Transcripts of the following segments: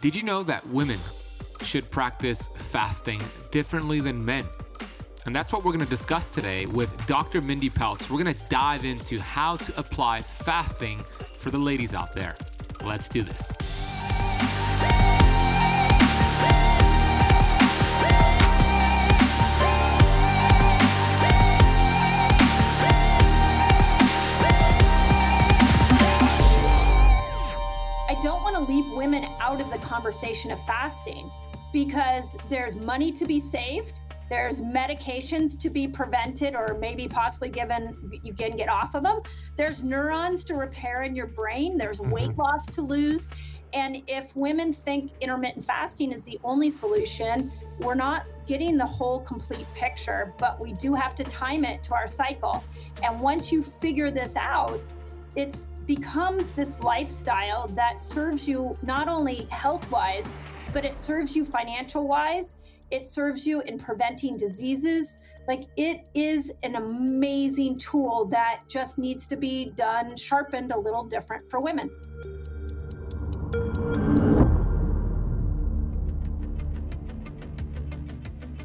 Did you know that women should practice fasting differently than men? And that's what we're going to discuss today with Dr. Mindy Pelz. We're going to dive into how to apply fasting for the ladies out there. Let's do this. Women out of the conversation of fasting because there's money to be saved. There's medications to be prevented or maybe possibly given, you can get off of them. There's neurons to repair in your brain. There's Mhm. weight loss to lose. And if women think intermittent fasting is the only solution, we're not getting the whole complete picture, but we do have to time it to our cycle. And once you figure this out, it's becomes this lifestyle that serves you not only health wise, but it serves you financial wise. It serves you in preventing diseases. Like it is an amazing tool that just needs to be done, sharpened a little different for women.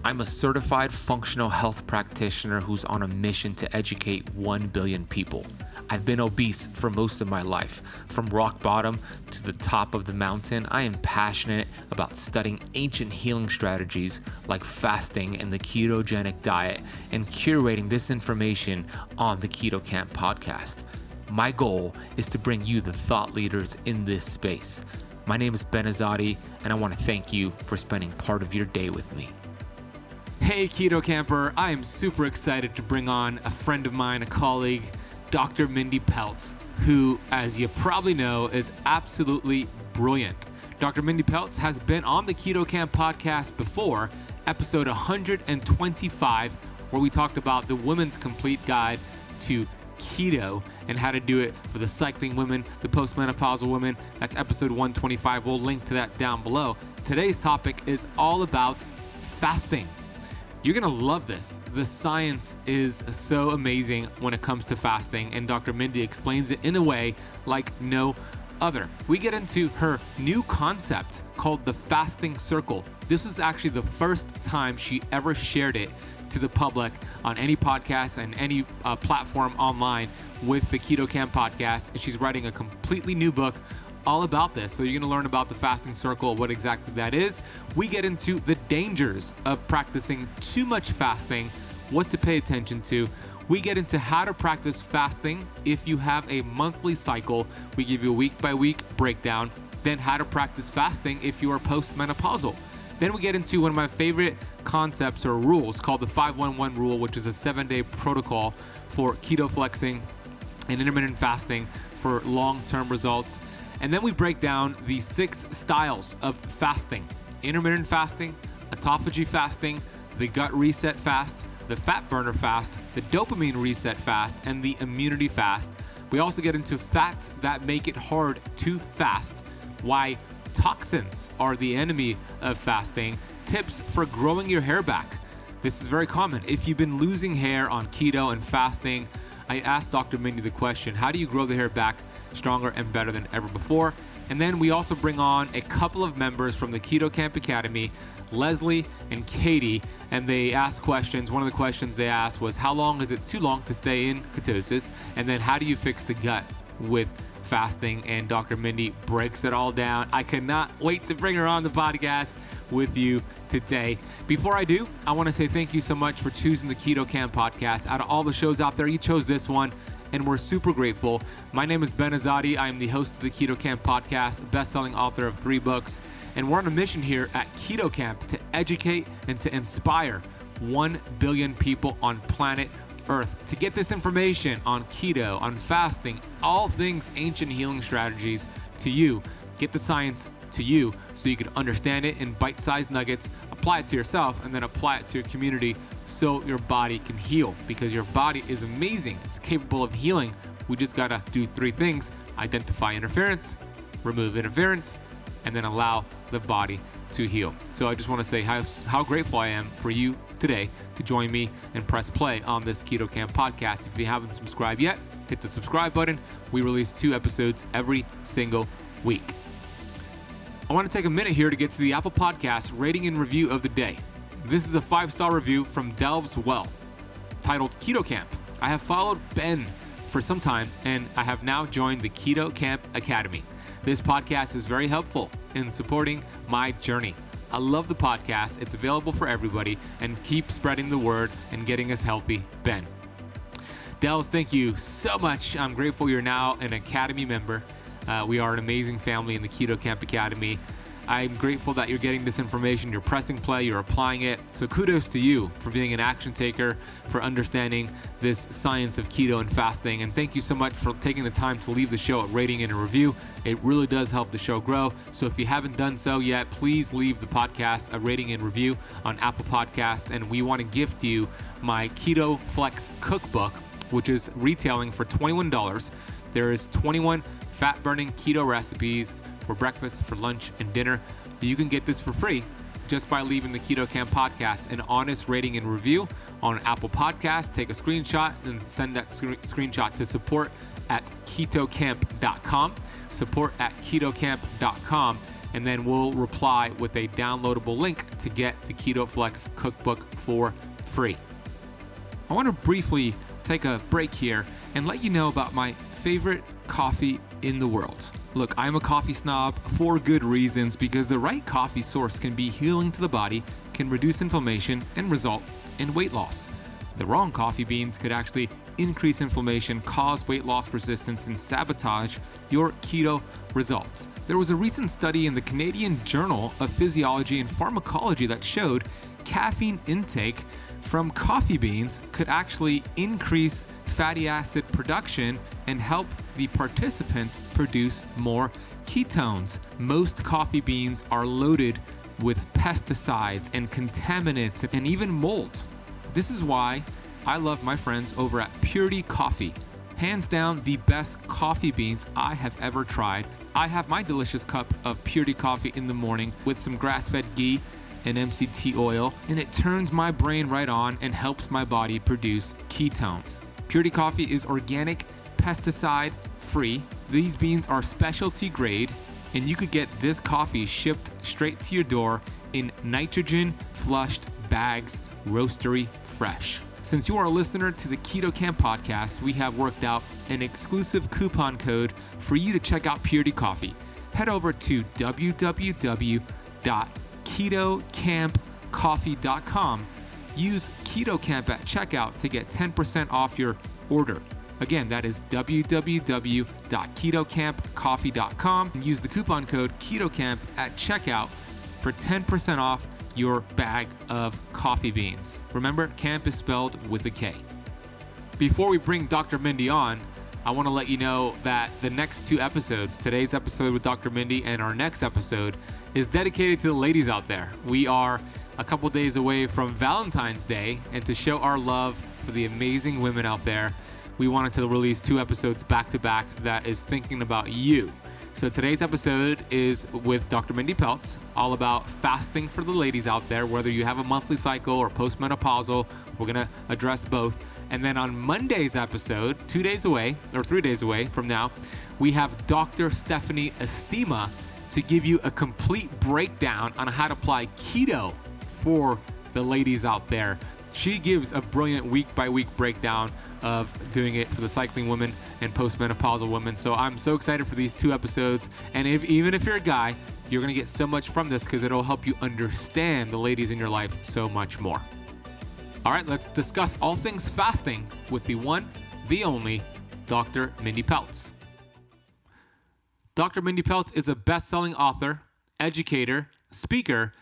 I'm a certified functional health practitioner who's on a mission to educate 1 billion people. I've been obese for most of my life. From rock bottom to the top of the mountain, I am passionate about studying ancient healing strategies like fasting and the ketogenic diet and curating this information on the Keto Camp podcast. My goal is to bring you the thought leaders in this space. My name is Ben Azadi, and I want to thank you for spending part of your day with me. Hey, Keto Camper. I am super excited to bring on a friend of mine, a colleague, Dr. Mindy Pelz, who, as you probably know, is absolutely brilliant. Dr. Mindy Pelz has been on the Keto Camp podcast before, episode 125, where we talked about the women's complete guide to keto and how to do it for the cycling women, the postmenopausal women. That's episode 125. We'll link to that down below. Today's topic is all about fasting. You're gonna love this. The science is so amazing when it comes to fasting, and Dr. Mindy explains it in a way like no other. We get into her new concept called the fasting circle. This is actually the first time she ever shared it to the public on any podcast and any uh, platform online with the Keto Camp podcast. And she's writing a completely new book all about this. So you're going to learn about the fasting circle, what exactly that is. We get into the dangers of practicing too much fasting, what to pay attention to. We get into how to practice fasting if you have a monthly cycle. We give you a week by week breakdown. Then how to practice fasting if you are postmenopausal. Then we get into one of my favorite concepts or rules called the 511 rule, which is a seven day protocol for keto flexing and intermittent fasting for long term results. And then we break down the six styles of fasting intermittent fasting, autophagy fasting, the gut reset fast, the fat burner fast, the dopamine reset fast, and the immunity fast. We also get into fats that make it hard to fast, why toxins are the enemy of fasting, tips for growing your hair back. This is very common. If you've been losing hair on keto and fasting, I asked Dr. Mindy the question how do you grow the hair back stronger and better than ever before? And then we also bring on a couple of members from the Keto Camp Academy, Leslie and Katie, and they ask questions. One of the questions they asked was how long is it too long to stay in ketosis? And then how do you fix the gut with fasting? And Dr. Mindy breaks it all down. I cannot wait to bring her on the podcast with you today. Before I do, I want to say thank you so much for choosing the Keto Camp podcast. Out of all the shows out there, you chose this one and we're super grateful. My name is Ben Azadi. I am the host of the Keto Camp podcast, best-selling author of three books, and we're on a mission here at Keto Camp to educate and to inspire 1 billion people on planet Earth. To get this information on keto, on fasting, all things ancient healing strategies to you, get the science to you so you can understand it in bite sized nuggets, apply it to yourself, and then apply it to your community so your body can heal because your body is amazing. It's capable of healing. We just gotta do three things identify interference, remove interference, and then allow the body to heal. So I just wanna say how, how grateful I am for you today to join me and press play on this Keto Camp podcast. If you haven't subscribed yet, hit the subscribe button. We release two episodes every single week. I want to take a minute here to get to the Apple Podcast rating and review of the day. This is a five star review from Delves Well titled Keto Camp. I have followed Ben for some time and I have now joined the Keto Camp Academy. This podcast is very helpful in supporting my journey. I love the podcast. It's available for everybody and keep spreading the word and getting us healthy, Ben. Dells, thank you so much. I'm grateful you're now an Academy member. Uh, we are an amazing family in the Keto Camp Academy. I'm grateful that you're getting this information, you're pressing play, you're applying it. So kudos to you for being an action taker, for understanding this science of keto and fasting. And thank you so much for taking the time to leave the show a rating and a review. It really does help the show grow. So if you haven't done so yet, please leave the podcast a rating and review on Apple Podcast. And we want to gift you my Keto Flex cookbook, which is retailing for $21. There is 21 fat burning keto recipes for breakfast, for lunch, and dinner. You can get this for free just by leaving the Keto Camp podcast an honest rating and review on Apple Podcasts. Take a screenshot and send that sc- screenshot to support at ketocamp.com. Support at ketocamp.com. And then we'll reply with a downloadable link to get the Keto Flex cookbook for free. I want to briefly take a break here and let you know about my favorite coffee in the world. Look, I'm a coffee snob for good reasons because the right coffee source can be healing to the body, can reduce inflammation, and result in weight loss. The wrong coffee beans could actually increase inflammation, cause weight loss resistance, and sabotage your keto results. There was a recent study in the Canadian Journal of Physiology and Pharmacology that showed caffeine intake from coffee beans could actually increase fatty acid production and help the participants produce more ketones. Most coffee beans are loaded with pesticides and contaminants and even mold. This is why I love my friends over at Purity Coffee. Hands down, the best coffee beans I have ever tried. I have my delicious cup of Purity Coffee in the morning with some grass fed ghee and MCT oil, and it turns my brain right on and helps my body produce ketones. Purity Coffee is organic, pesticide free. These beans are specialty grade, and you could get this coffee shipped straight to your door in nitrogen flushed bags, roastery fresh. Since you are a listener to the Keto Camp podcast, we have worked out an exclusive coupon code for you to check out Purity Coffee. Head over to www.ketocampcoffee.com. Use KetoCamp at checkout to get 10% off your order. Again, that is www.ketocampcoffee.com. Use the coupon code KetoCamp at checkout for 10% off your bag of coffee beans. Remember, camp is spelled with a K. Before we bring Dr. Mindy on, I want to let you know that the next two episodes, today's episode with Dr. Mindy and our next episode, is dedicated to the ladies out there. We are a couple days away from Valentine's Day, and to show our love for the amazing women out there, we wanted to release two episodes back to back that is thinking about you. So today's episode is with Dr. Mindy Pelz, all about fasting for the ladies out there, whether you have a monthly cycle or postmenopausal. We're gonna address both. And then on Monday's episode, two days away or three days away from now, we have Dr. Stephanie Estima to give you a complete breakdown on how to apply keto for the ladies out there. She gives a brilliant week by week breakdown of doing it for the cycling women and postmenopausal women. So I'm so excited for these two episodes. And if, even if you're a guy, you're going to get so much from this because it'll help you understand the ladies in your life so much more. All right, let's discuss all things fasting with the one, the only, Dr. Mindy Pelz. Dr. Mindy Pelz is a best selling author, educator, speaker,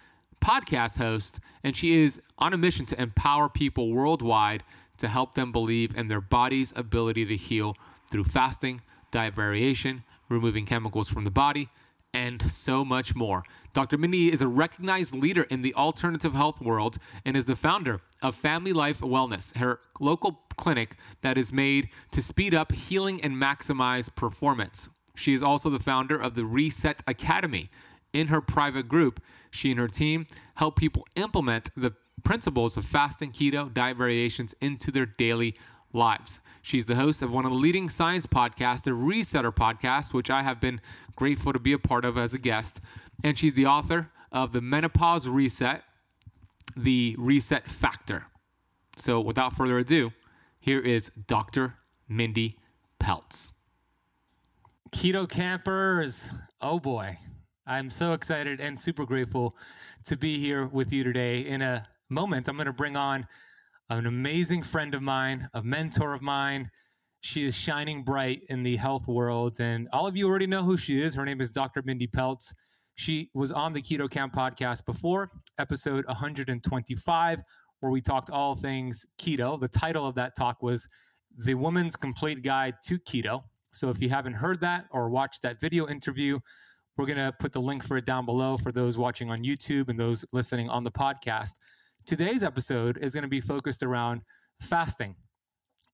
podcast host, and she is on a mission to empower people worldwide to help them believe in their body's ability to heal through fasting, diet variation, removing chemicals from the body, and so much more. Dr. Mindy is a recognized leader in the alternative health world and is the founder of Family Life Wellness, her local clinic that is made to speed up healing and maximize performance. She is also the founder of the Reset Academy. In her private group, she and her team help people implement the principles of fasting, keto, diet variations into their daily lives. She's the host of one of the leading science podcasts, the Resetter podcast, which I have been grateful to be a part of as a guest. And she's the author of The Menopause Reset, The Reset Factor. So, without further ado, here is Dr. Mindy Pelz. Keto campers, oh boy, I'm so excited and super grateful to be here with you today. In a moment, I'm going to bring on an amazing friend of mine, a mentor of mine. She is shining bright in the health world, and all of you already know who she is. Her name is Dr. Mindy Pelz. She was on the Keto Camp podcast before, episode 125, where we talked all things keto. The title of that talk was The Woman's Complete Guide to Keto. So if you haven't heard that or watched that video interview, we're going to put the link for it down below for those watching on YouTube and those listening on the podcast. Today's episode is going to be focused around fasting,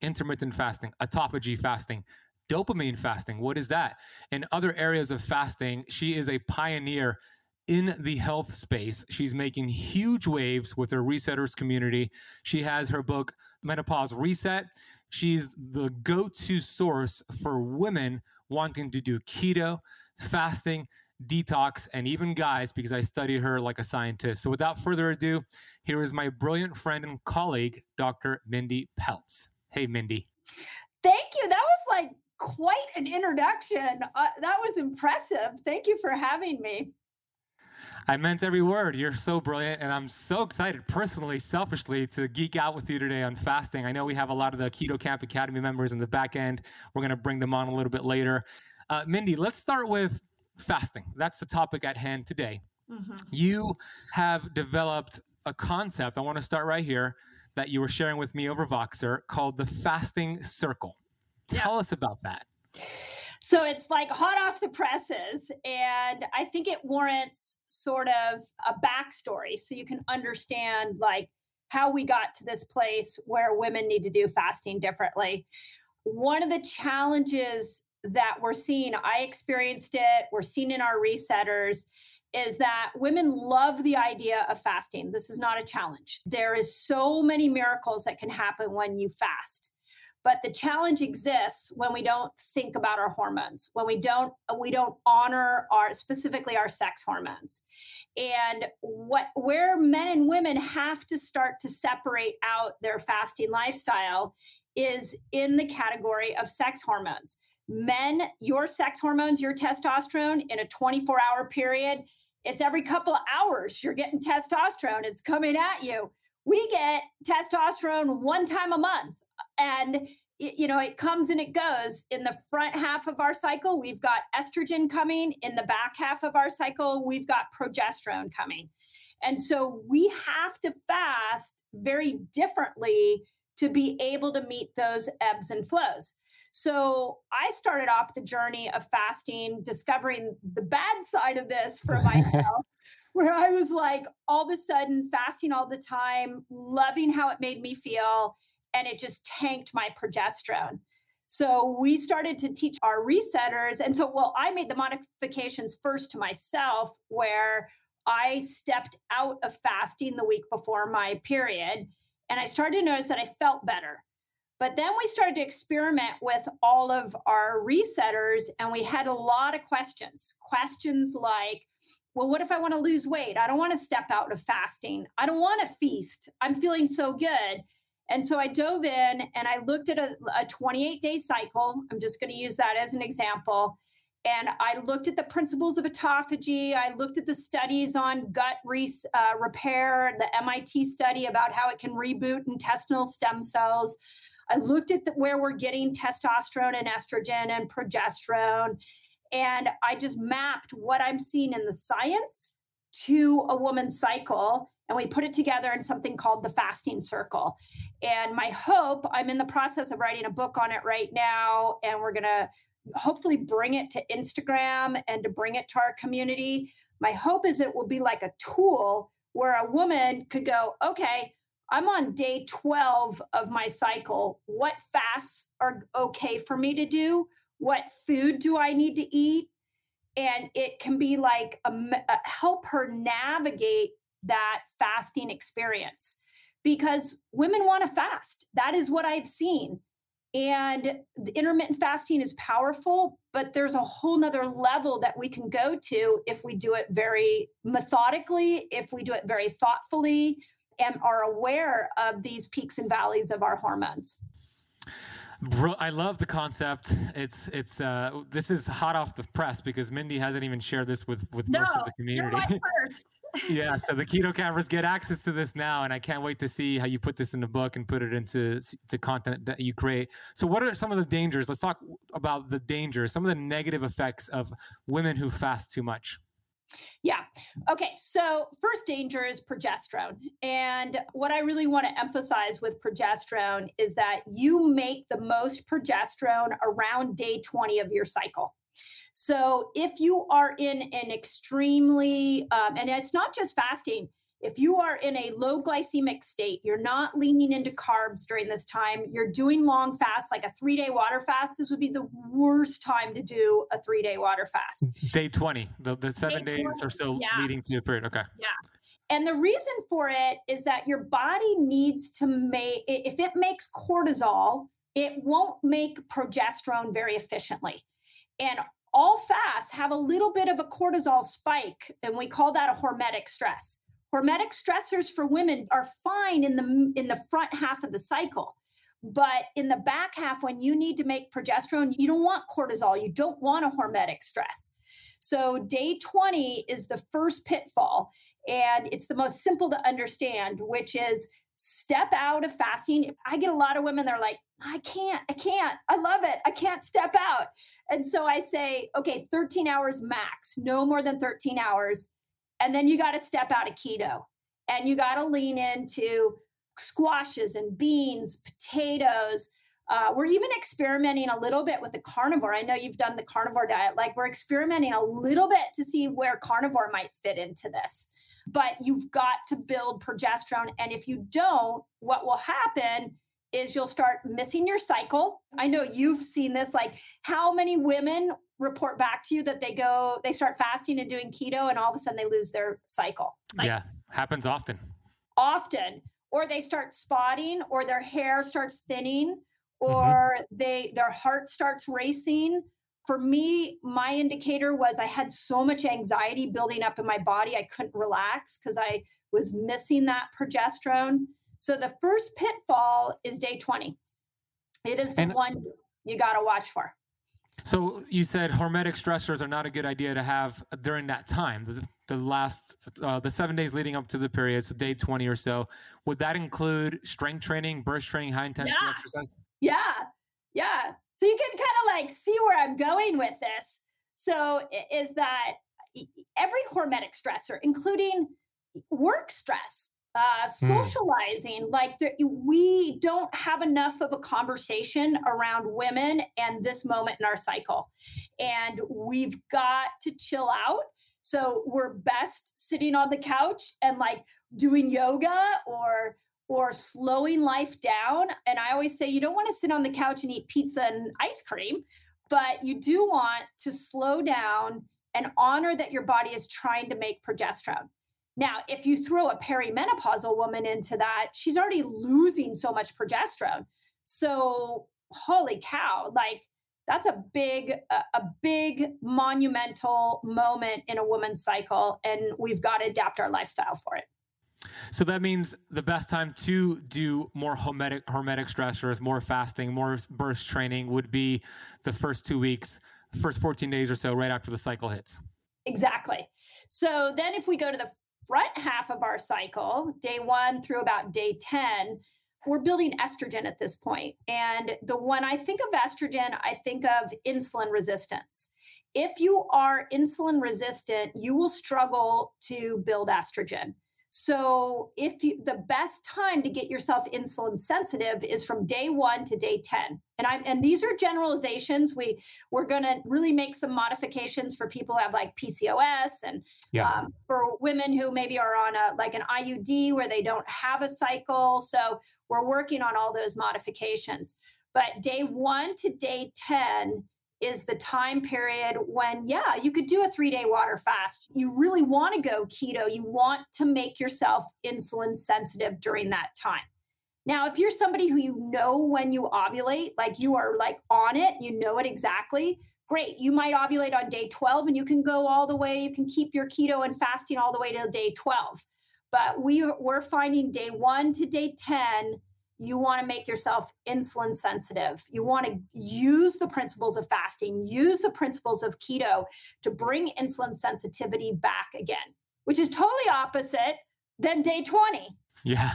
intermittent fasting, autophagy fasting, dopamine fasting. What is that? In other areas of fasting, she is a pioneer in the health space. She's making huge waves with her resetters community. She has her book, Menopause Reset. She's the go to source for women wanting to do keto, fasting, detox, and even guys, because I study her like a scientist. So without further ado, here is my brilliant friend and colleague, Dr. Mindy Pelz. Hey, Mindy. Thank you. That was like quite an introduction. Uh, that was impressive. Thank you for having me. I meant every word. You're so brilliant. And I'm so excited, personally, selfishly, to geek out with you today on fasting. I know we have a lot of the Keto Camp Academy members in the back end. We're going to bring them on a little bit later. Uh, Mindy, let's start with fasting. That's the topic at hand today. Mm-hmm. You have developed a concept. I want to start right here that you were sharing with me over Voxer called the fasting circle. Tell yeah. us about that. So it's like hot off the presses. And I think it warrants sort of a backstory so you can understand like how we got to this place where women need to do fasting differently. One of the challenges that we're seeing, I experienced it, we're seeing in our resetters, is that women love the idea of fasting. This is not a challenge. There is so many miracles that can happen when you fast but the challenge exists when we don't think about our hormones when we don't we don't honor our specifically our sex hormones. And what where men and women have to start to separate out their fasting lifestyle is in the category of sex hormones. Men your sex hormones your testosterone in a 24 hour period it's every couple of hours you're getting testosterone it's coming at you. We get testosterone one time a month and you know it comes and it goes. In the front half of our cycle we've got estrogen coming. In the back half of our cycle we've got progesterone coming. And so we have to fast very differently to be able to meet those ebbs and flows. So i started off the journey of fasting discovering the bad side of this for myself where i was like all of a sudden fasting all the time loving how it made me feel and it just tanked my progesterone. So we started to teach our resetters. And so, well, I made the modifications first to myself where I stepped out of fasting the week before my period. And I started to notice that I felt better. But then we started to experiment with all of our resetters, and we had a lot of questions. Questions like, well, what if I want to lose weight? I don't want to step out of fasting. I don't want to feast. I'm feeling so good. And so I dove in and I looked at a, a 28 day cycle. I'm just going to use that as an example. And I looked at the principles of autophagy. I looked at the studies on gut re- uh, repair, the MIT study about how it can reboot intestinal stem cells. I looked at the, where we're getting testosterone and estrogen and progesterone. And I just mapped what I'm seeing in the science to a woman's cycle and we put it together in something called the fasting circle. And my hope i'm in the process of writing a book on it right now and we're going to hopefully bring it to instagram and to bring it to our community. My hope is it will be like a tool where a woman could go okay i'm on day 12 of my cycle. What fasts are okay for me to do? What food do i need to eat? And it can be like a, a help her navigate that fasting experience because women want to fast. That is what I've seen. And intermittent fasting is powerful, but there's a whole nother level that we can go to if we do it very methodically, if we do it very thoughtfully, and are aware of these peaks and valleys of our hormones. Bro, I love the concept. It's it's uh this is hot off the press because Mindy hasn't even shared this with with no, most of the community. yeah, so the keto campers get access to this now, and I can't wait to see how you put this in the book and put it into the content that you create. So, what are some of the dangers? Let's talk about the dangers, some of the negative effects of women who fast too much. Yeah. Okay. So, first danger is progesterone. And what I really want to emphasize with progesterone is that you make the most progesterone around day 20 of your cycle. So, if you are in an extremely, um, and it's not just fasting, if you are in a low glycemic state, you're not leaning into carbs during this time, you're doing long fasts like a three day water fast, this would be the worst time to do a three day water fast. Day 20, the, the seven day days 20, or so yeah. leading to a period. Okay. Yeah. And the reason for it is that your body needs to make, if it makes cortisol, it won't make progesterone very efficiently. And all fasts have a little bit of a cortisol spike, and we call that a hormetic stress. Hormetic stressors for women are fine in the in the front half of the cycle. But in the back half, when you need to make progesterone, you don't want cortisol. You don't want a hormetic stress. So, day 20 is the first pitfall, and it's the most simple to understand, which is step out of fasting. I get a lot of women, they're like, I can't, I can't, I love it, I can't step out. And so I say, okay, 13 hours max, no more than 13 hours. And then you got to step out of keto and you got to lean into squashes and beans, potatoes. Uh, we're even experimenting a little bit with the carnivore. I know you've done the carnivore diet. Like we're experimenting a little bit to see where carnivore might fit into this. But you've got to build progesterone. And if you don't, what will happen is you'll start missing your cycle. I know you've seen this. Like, how many women report back to you that they go, they start fasting and doing keto, and all of a sudden they lose their cycle? Like, yeah, happens often. Often, or they start spotting, or their hair starts thinning, mm-hmm. or mm-hmm. they their heart starts racing. For me, my indicator was I had so much anxiety building up in my body, I couldn't relax because I was missing that progesterone. So the first pitfall is day 20. It is the one you got to watch for. So you said hormetic stressors are not a good idea to have during that time, the, the last, uh, the seven days leading up to the period, so day 20 or so. Would that include strength training, burst training, high intensity yeah. exercise? Yeah. Yeah. So you can kind of like see where I'm going with this. So is that every hormetic stressor, including work stress, uh, hmm. socializing mm. like we don't have enough of a conversation around women and this moment in our cycle and we've got to chill out so we're best sitting on the couch and like doing yoga or or slowing life down and i always say you don't want to sit on the couch and eat pizza and ice cream but you do want to slow down and honor that your body is trying to make progesterone now, if you throw a perimenopausal woman into that, she's already losing so much progesterone. So, holy cow, like that's a big a, a big monumental moment in a woman's cycle and we've got to adapt our lifestyle for it. So that means the best time to do more hormetic hormetic stressors, more fasting, more burst training would be the first 2 weeks, first 14 days or so right after the cycle hits. Exactly. So then if we go to the front half of our cycle, day one through about day 10, we're building estrogen at this point. And the when I think of estrogen, I think of insulin resistance. If you are insulin resistant, you will struggle to build estrogen. So, if you, the best time to get yourself insulin sensitive is from day one to day 10. And I'm, and these are generalizations. We, we're going to really make some modifications for people who have like PCOS and yeah. um, for women who maybe are on a, like an IUD where they don't have a cycle. So we're working on all those modifications. But day one to day 10 is the time period when, yeah, you could do a three day water fast. You really want to go keto. You want to make yourself insulin sensitive during that time. Now, if you're somebody who you know when you ovulate, like you are like on it, you know it exactly, great. You might ovulate on day 12 and you can go all the way, you can keep your keto and fasting all the way to day 12. But we, we're finding day one to day 10, you want to make yourself insulin sensitive. You want to use the principles of fasting, use the principles of keto to bring insulin sensitivity back again, which is totally opposite than day 20. Yeah.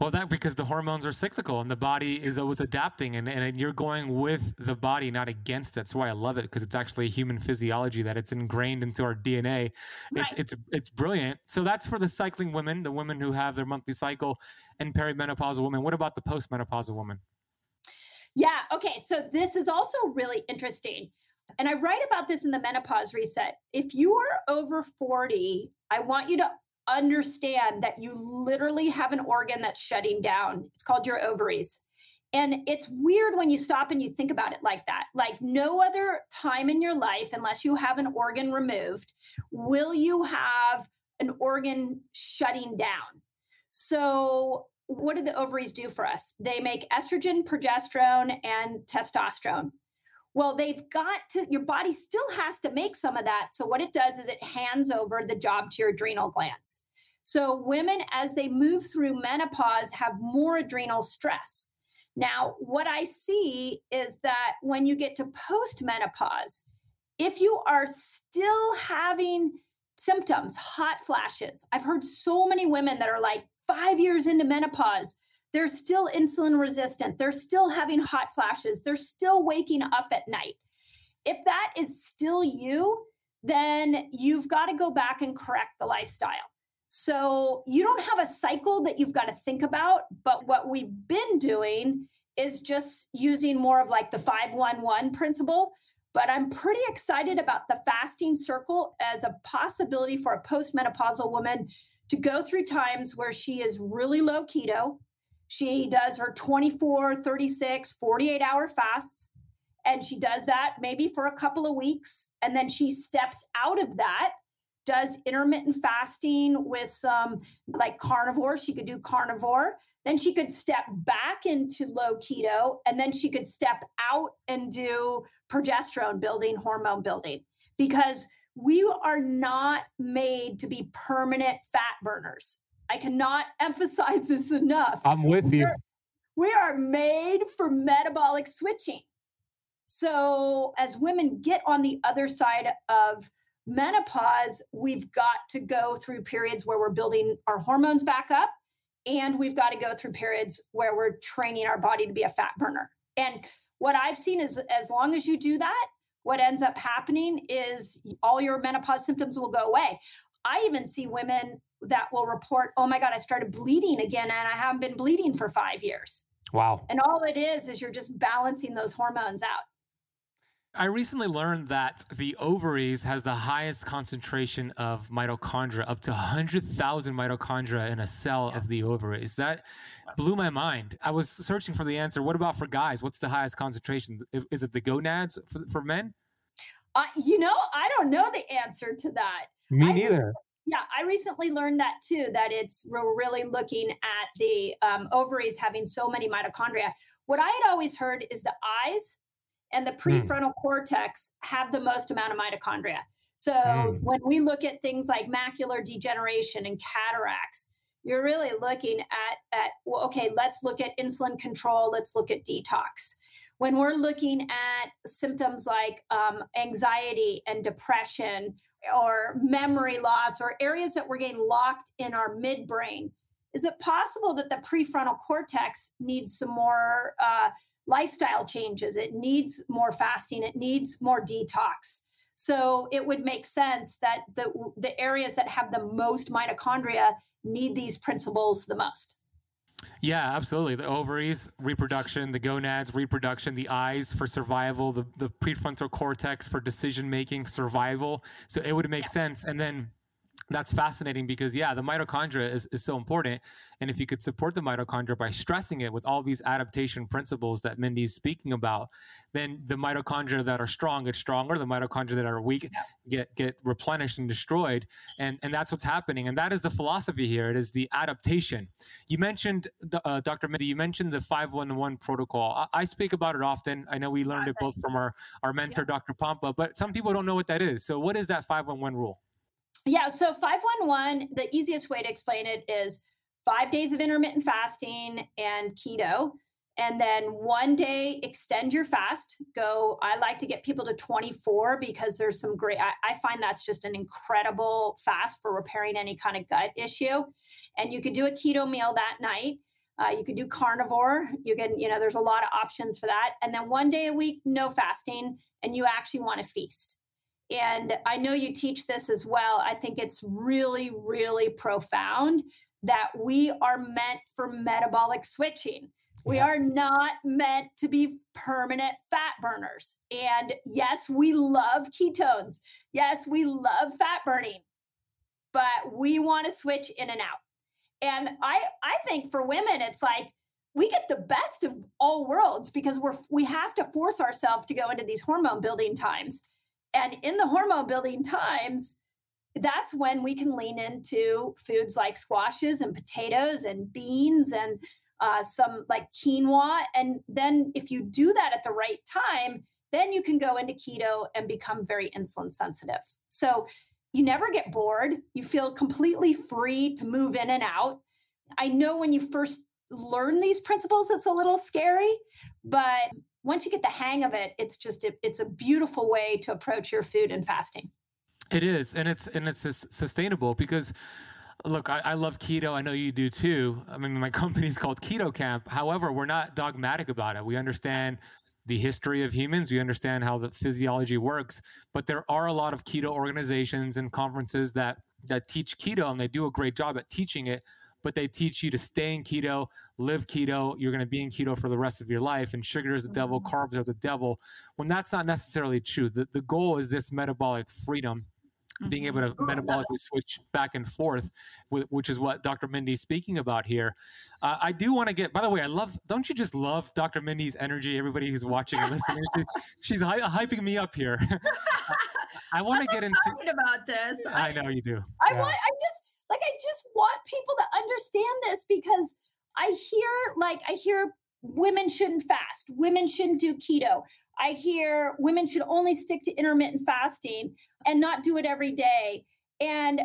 Well, that because the hormones are cyclical and the body is always adapting, and, and you're going with the body, not against it. That's why I love it because it's actually human physiology that it's ingrained into our DNA. Right. It's it's it's brilliant. So that's for the cycling women, the women who have their monthly cycle, and perimenopausal women. What about the postmenopausal woman? Yeah. Okay. So this is also really interesting. And I write about this in the menopause reset. If you are over 40, I want you to understand that you literally have an organ that's shutting down. It's called your ovaries. And it's weird when you stop and you think about it like that. Like no other time in your life, unless you have an organ removed, will you have an organ shutting down. So, what do the ovaries do for us? They make estrogen, progesterone, and testosterone. Well, they've got to, your body still has to make some of that. So, what it does is it hands over the job to your adrenal glands. So, women, as they move through menopause, have more adrenal stress. Now, what I see is that when you get to postmenopause, if you are still having symptoms, hot flashes, I've heard so many women that are like five years into menopause they're still insulin resistant. They're still having hot flashes. They're still waking up at night. If that is still you, then you've got to go back and correct the lifestyle. So you don't have a cycle that you've got to think about. But what we've been doing is just using more of like the 511 principle. But I'm pretty excited about the fasting circle as a possibility for a postmenopausal woman to go through times where she is really low keto, she does her 24, 36, 48 hour fasts. And she does that maybe for a couple of weeks. And then she steps out of that, does intermittent fasting with some like carnivore. She could do carnivore. Then she could step back into low keto. And then she could step out and do progesterone building, hormone building. Because we are not made to be permanent fat burners. I cannot emphasize this enough. I'm with you. we are made for metabolic switching. So, as women get on the other side of menopause, we've got to go through periods where we're building our hormones back up, and we've got to go through periods where we're training our body to be a fat burner. And what I've seen is as long as you do that, what ends up happening is all your menopause symptoms will go away. I even see women that will report, oh my God, I started bleeding again and I haven't been bleeding for five years. Wow. And all it is is you're just balancing those hormones out. I recently learned that the ovaries has the highest concentration of mitochondria, up to 100,000 mitochondria in a cell yeah. of the ovaries. That blew my mind. I was searching for the answer. What about for guys? What's the highest concentration? Is it the gonads for, for men? Uh, you know, I don't know the answer to that. Me I neither. Yeah, I recently learned that too, that it's we're really looking at the um, ovaries having so many mitochondria. What I had always heard is the eyes and the hmm. prefrontal mm. cortex have the most amount of mitochondria. So mm. when we look at things like macular degeneration and cataracts, you're really looking at, at well, okay, let's look at insulin control, let's look at detox. When we're looking at symptoms like um, anxiety and depression, or memory loss or areas that we're getting locked in our midbrain. Is it possible that the prefrontal cortex needs some more uh, lifestyle changes? It needs more fasting, it needs more detox. So it would make sense that the, the areas that have the most mitochondria need these principles the most. Yeah, absolutely. The ovaries, reproduction, the gonads, reproduction, the eyes for survival, the, the prefrontal cortex for decision making, survival. So it would make yeah. sense. And then that's fascinating because yeah the mitochondria is, is so important. And if you could support the mitochondria by stressing it with all these adaptation principles that mindy's speaking about then the mitochondria that are strong get stronger the mitochondria that are weak get get replenished and destroyed. And and that's what's happening. And that is the philosophy here. It is the adaptation. You mentioned uh, dr mindy you mentioned the 511 protocol. I, I, speak about it often. I know we learned it both from our our mentor yeah. dr pompa but some people don't know what that is. So what is that 511 rule yeah, so 511, the easiest way to explain it is five days of intermittent fasting and keto. And then one day extend your fast. Go, I like to get people to 24 because there's some great, I, I find that's just an incredible fast for repairing any kind of gut issue. And you could do a keto meal that night. Uh, you could do carnivore. You can, you know, there's a lot of options for that. And then one day a week, no fasting, and you actually want to feast. And I know you teach this as well. I think it's really, really profound that we are meant for metabolic switching. We are not meant to be permanent fat burners. And yes, we love ketones. Yes, we love fat burning, but we want to switch in and out. And I, I think for women, it's like we get the best of all worlds because we're we have to force ourselves to go into these hormone building times and in the hormone building times, that's when we can lean into foods like squashes and potatoes and beans and uh, some like quinoa. And then if you do that at the right time, then you can go into keto and become very insulin sensitive. So you never get bored. You feel completely free to move in and out. I know when you first learn these principles, it's a little scary, but once you get the hang of it, it's just it, it's a beautiful way to approach your food and fasting. It is, and it's and it's sustainable because. Look, I, I, love keto. I know you do too. I mean, my company's called Keto Camp. However, we're not dogmatic about it. We understand the history of humans. We understand how the physiology works. But there are a lot of keto organizations and conferences that that teach keto, and they do a great job at teaching it but they teach you to stay in keto, live keto. You're going to be in keto for the rest of your life, and sugar is the devil, mm-hmm. carbs are the devil. When that's not necessarily true, the, the goal is this metabolic freedom being able to mm-hmm. metabolically switch back and forth, which is what Dr. Mindy's speaking about here. Uh, I do want to get, by the way, I love, don't you just love Dr. Mindy's energy? Everybody who's watching and listening, she's hy- hyping me up here. I want to get into about this. I, I know you do. I yeah. want, I just, like I just want people to understand this because I hear like I hear women shouldn't fast, women shouldn't do keto. I hear women should only stick to intermittent fasting and not do it every day. And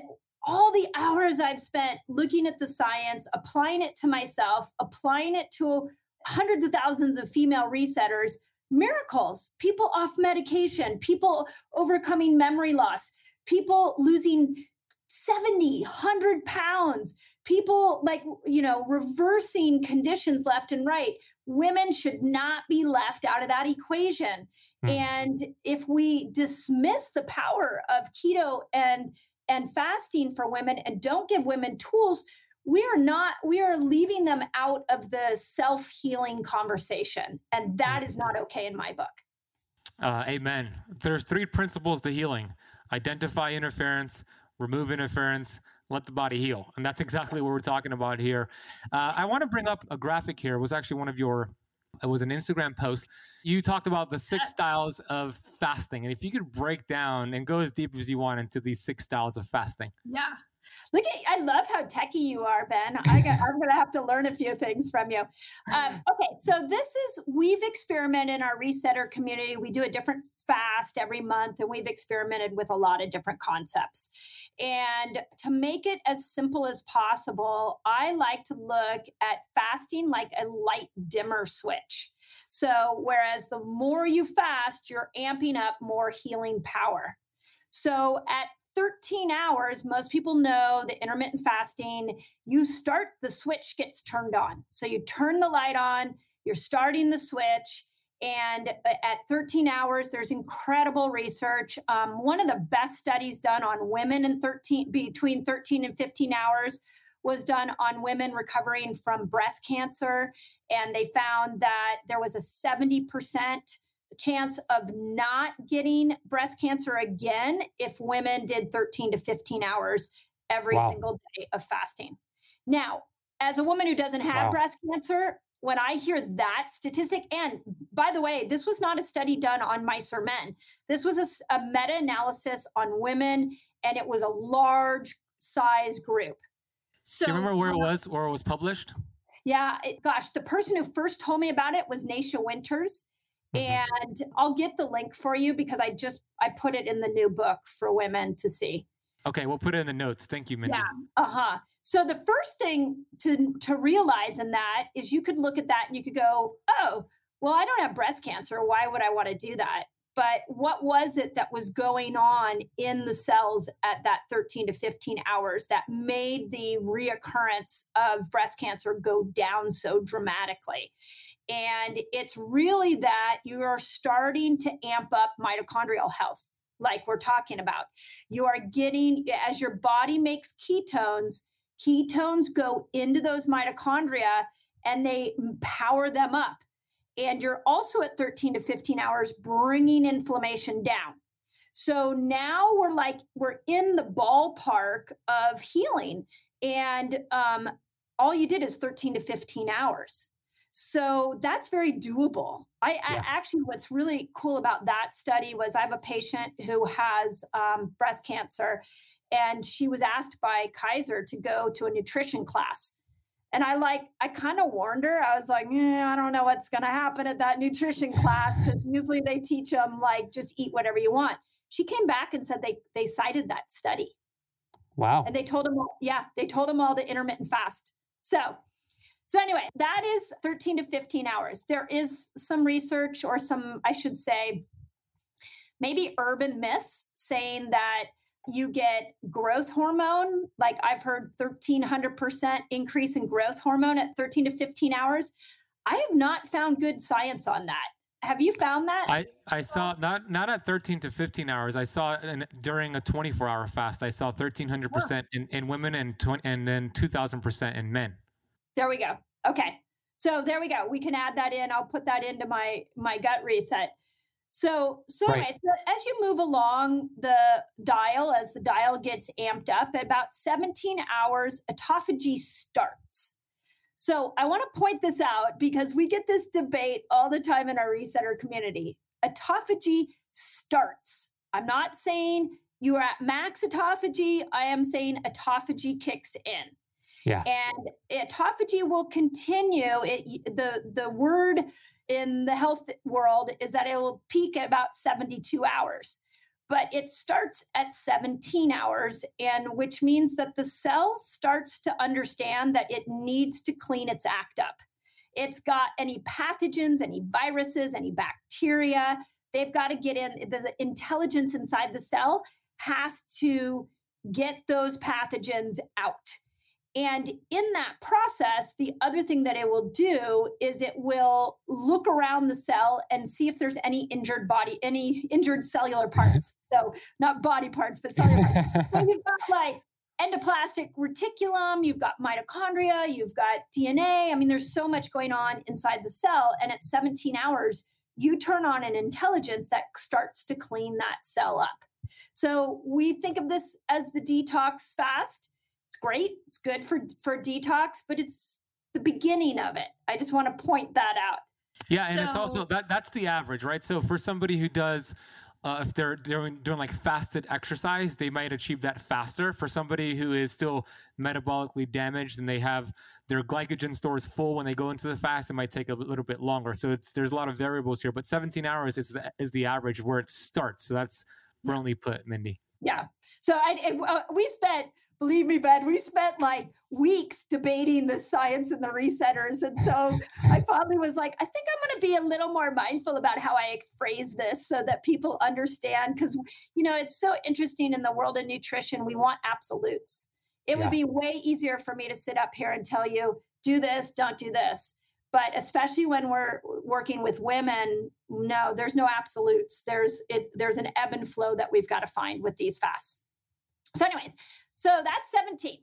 all the hours I've spent looking at the science, applying it to myself, applying it to hundreds of thousands of female resetters, miracles, people off medication, people overcoming memory loss, people losing 70, 100 pounds, people like, you know, reversing conditions left and right. Women should not be left out of that equation. Mm. And if we dismiss the power of keto and and fasting for women and don't give women tools, we are not we are leaving them out of the self-healing conversation and that is not okay in my book uh, amen there's three principles to healing identify interference remove interference, let the body heal. And that's exactly what we're talking about here. Uh, I want to bring up a graphic here. It was actually one of your, it was an Instagram post. You talked about the six styles of fasting. And if you could break down and go as deep as you want into these six styles of fasting. Yeah. Look at I love how techy you are, Ben. I am going to have to learn a few things from you. Um, okay, so this is we've experimented in our resetter community. We do a different fast every month, and we've experimented with a lot of different concepts. And to make it as simple as possible, I like to look at fasting like a light dimmer switch. So, whereas the more you fast, you're amping up more healing power. So, at 13 hours, most people know the intermittent fasting, you start, the switch gets turned on. So you turn the light on, you're starting the switch. And at 13 hours, there's incredible research. Um, one of the best studies done on women in 13 between 13 and 15 hours was done on women recovering from breast cancer. And they found that there was a 70% chance of not getting breast cancer again if women did 13 to 15 hours every Wow. single day of fasting. Now, as a woman who doesn't have Wow. breast cancer, when I hear that statistic, and by the way, this was not a study done on mice or men. This was a meta analysis on women, and it was a large size group. So, Do you remember where it uh, was, where it was published? yeah, it, gosh, the person who first told me about it was Nasha Winters. Mhm. And I'll get the link for you because I just I put it in the new book for women to see. Okay, we'll put it in the notes. Thank you, Mindy. Yeah. Uh-huh. So the first thing to to realize in that is you could look at that and you could go, "Oh, well, I don't have breast cancer. Why would I want to do that?" But what was it that was going on in the cells at that 13 to 15 hours that made the reoccurrence of breast cancer go down so dramatically? And it's really that you are starting to amp up mitochondrial health, like we're talking about. You are getting, as your body makes ketones, ketones go into those mitochondria and they power them up. And you're also at 13 to 15 hours bringing inflammation down. So now we're like, we're in the ballpark of healing. And um, all you did is 13 to 15 hours. So that's very doable. I, I actually, what's really cool about that study was I have a patient who has um, breast cancer, and she was asked by Kaiser to go to a nutrition class. And I like, I kind of warned her. I was like, "Yeah, I don't know what's going to happen at that nutrition class because usually they teach them like just eat whatever you want. She came back and said they they cited that study Wow. and they told them all, yeah, they told them all to intermittent fast. So, so anyway, that is 13 to 15 hours. There is some research or some, I should say, maybe urban myths saying that you get growth hormone. Like I've heard 1300% increase in growth hormone at 13 to 15 hours. I have not found good science on that. Have you found that? I, I saw not not at 13 to 15 hours. I saw during a 24 hour fast. I saw 1300 percent in, in women and 20, and then 2000 percent in men. There we go. Okay. So there we go. We can add that in. I'll put that into my my gut reset. So so Right. anyway, so as you move along the dial, as the dial gets amped up, at about 17 hours, autophagy starts. So I want to point this out because we get this debate all the time in our resetter community. Autophagy starts. I'm not saying you are at max autophagy. I am saying autophagy kicks in and autophagy will continue. It, the the word in the health world is that it will peak at about 72 hours but it starts at 17 hours and which means that the cell starts to understand that it needs to clean its act up. It's got any pathogens any viruses any bacteria. They've got to get in the intelligence inside the cell has to get those pathogens out and in that process, the other thing that it will do is it will look around the cell and see if there's any injured body, any injured cellular mm-hmm. parts. so not body parts, but cellular parts. So you've got like endoplasmic reticulum, you've got mitochondria, you've got DNA. I mean, there's so much going on inside the cell. And at 17 hours, you turn on an intelligence that starts to clean that cell up. So we think of this as the detox fast. Great. It's good for for detox, but it's the beginning of it. I just want to point that out. Yeah, and it's also that that's the average, right? So for somebody who does uh, if they're doing doing like fasted exercise, they might achieve that faster. For somebody who is still metabolically damaged and they have their glycogen stores full when they go into the fast, it might take a little bit longer. So it's there's a lot of variables here, but 17 hours is the, is the average where it starts. So that's brilliantly put, Mindy. Yeah. So I it, uh, we spent, believe me, Ben, we spent like weeks debating the science and the resetters, and so I finally was like, I think I'm going to be a little more mindful about how I phrase this so that people understand. Because you know, it's so interesting in the world of nutrition. We want absolutes. It Yeah. would be way easier for me to sit up here and tell you, do this, don't do this. But especially when we're working with women, no, there's no absolutes. There's it. There's an ebb and flow that we've got to find with these fasts. So, anyways, so that's 17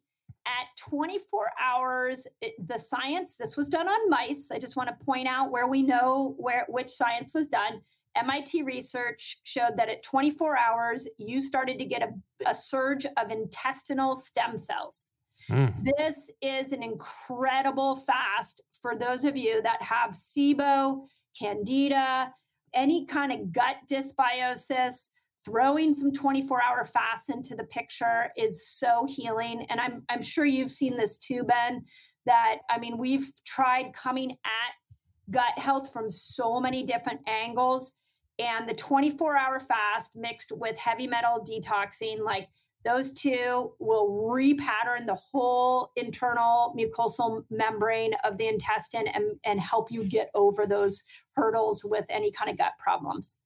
at 24 hours. It, the science. This was done on mice. I just want to point out where we know where which science was done. MIT research showed that at 24 hours, you started to get a, a surge of intestinal stem cells. Mm. This is an incredible fast for those of you that have SIBO, candida, any kind of gut dysbiosis. Throwing some 24 hour fasts into the picture is so healing. And I'm, I'm sure you've seen this too, Ben. That I mean, we've tried coming at gut health from so many different angles. And the 24 hour fast mixed with heavy metal detoxing, like those two will repattern the whole internal mucosal membrane of the intestine and, and help you get over those hurdles with any kind of gut problems.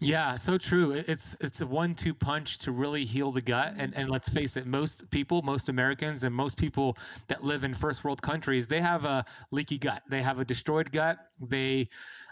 Yeah, so true. It's it's a one-two punch to really heal the gut. And and let's face it, most people, most Americans, and most people that live in first world countries, they have a leaky gut. They have a destroyed gut. They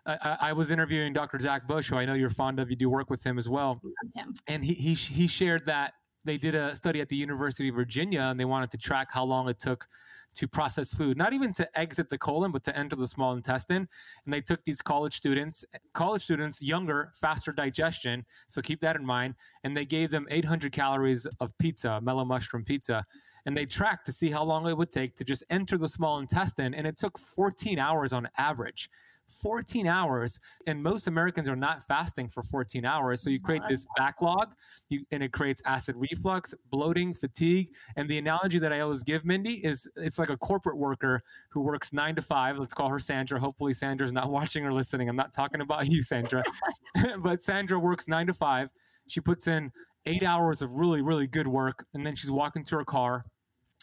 I, I, was interviewing Dr. Zach Bush, who I know you're fond of. You do work with him as well. him. And he, he, he shared that they did a study at the University of Virginia and they wanted to track how long it took to process food, not even to exit the colon, but to enter the small intestine. And they took these college students, college students, younger, faster digestion. So keep that in mind. And they gave them 800 calories of pizza, mellow mushroom pizza. And they tracked to see how long it would take to just enter the small intestine. And it took 14 hours on average. 14 hours and most americans are not fasting for 14 hours. So you create this backlog you, and it creates acid reflux bloating fatigue. And the analogy that i always give mindy is it's like a corporate worker who works nine to five. Let's call her sandra. Hopefully sandra's not watching or listening. I'm not talking about you sandra. But sandra works nine to five. She puts in eight hours of really really good work and then she's walking to her car.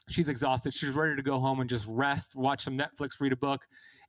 She's exhausted. She's ready to go home and just rest watch some netflix read a book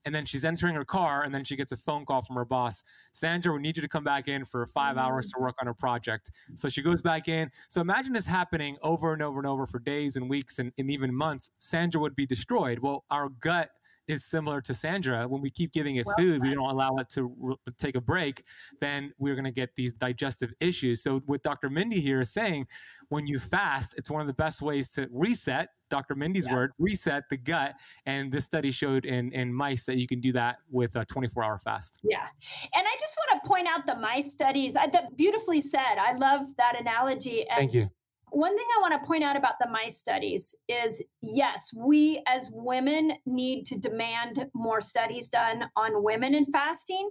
and then she's entering her car and then she gets a phone call from her boss sandra we need you to come back in for five mm. hours to work on her project. So she goes back in. So imagine this happening over and over and over for days and weeks and, and even months. Sandra would be destroyed. Well our gut is similar to Sandra. When we keep giving it well, food, we don't allow it to re- take a break, then we're going to get these digestive issues. So, what Dr. Mindy here is saying, when you fast, it's one of the best ways to reset. Dr. Mindy's yeah. word, reset the gut. And this study showed in, in mice that you can do that with a 24 hour fast. Yeah. And I just want to point out the mice studies. Uh, I, that beautifully said. I love that analogy. And Thank you. One thing I want to point out about the mice studies is yes, we as women need to demand more studies done on women and fasting,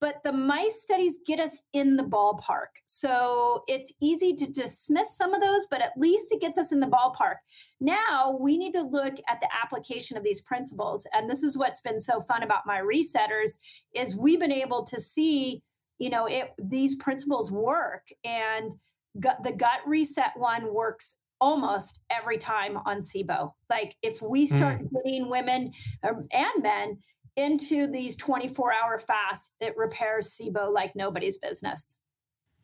but the mice studies get us in the ballpark. So it's easy to dismiss some of those, but at least it gets us in the ballpark. Now we need to look at the application of these principles. And this is what's been so fun about my resetters is we've been able to see, you know, it these principles work and gut, the gut reset one works almost every time on SIBO. Like if we start mm. getting women um, and men into these 24 hour fasts, it repairs SIBO like nobody's business.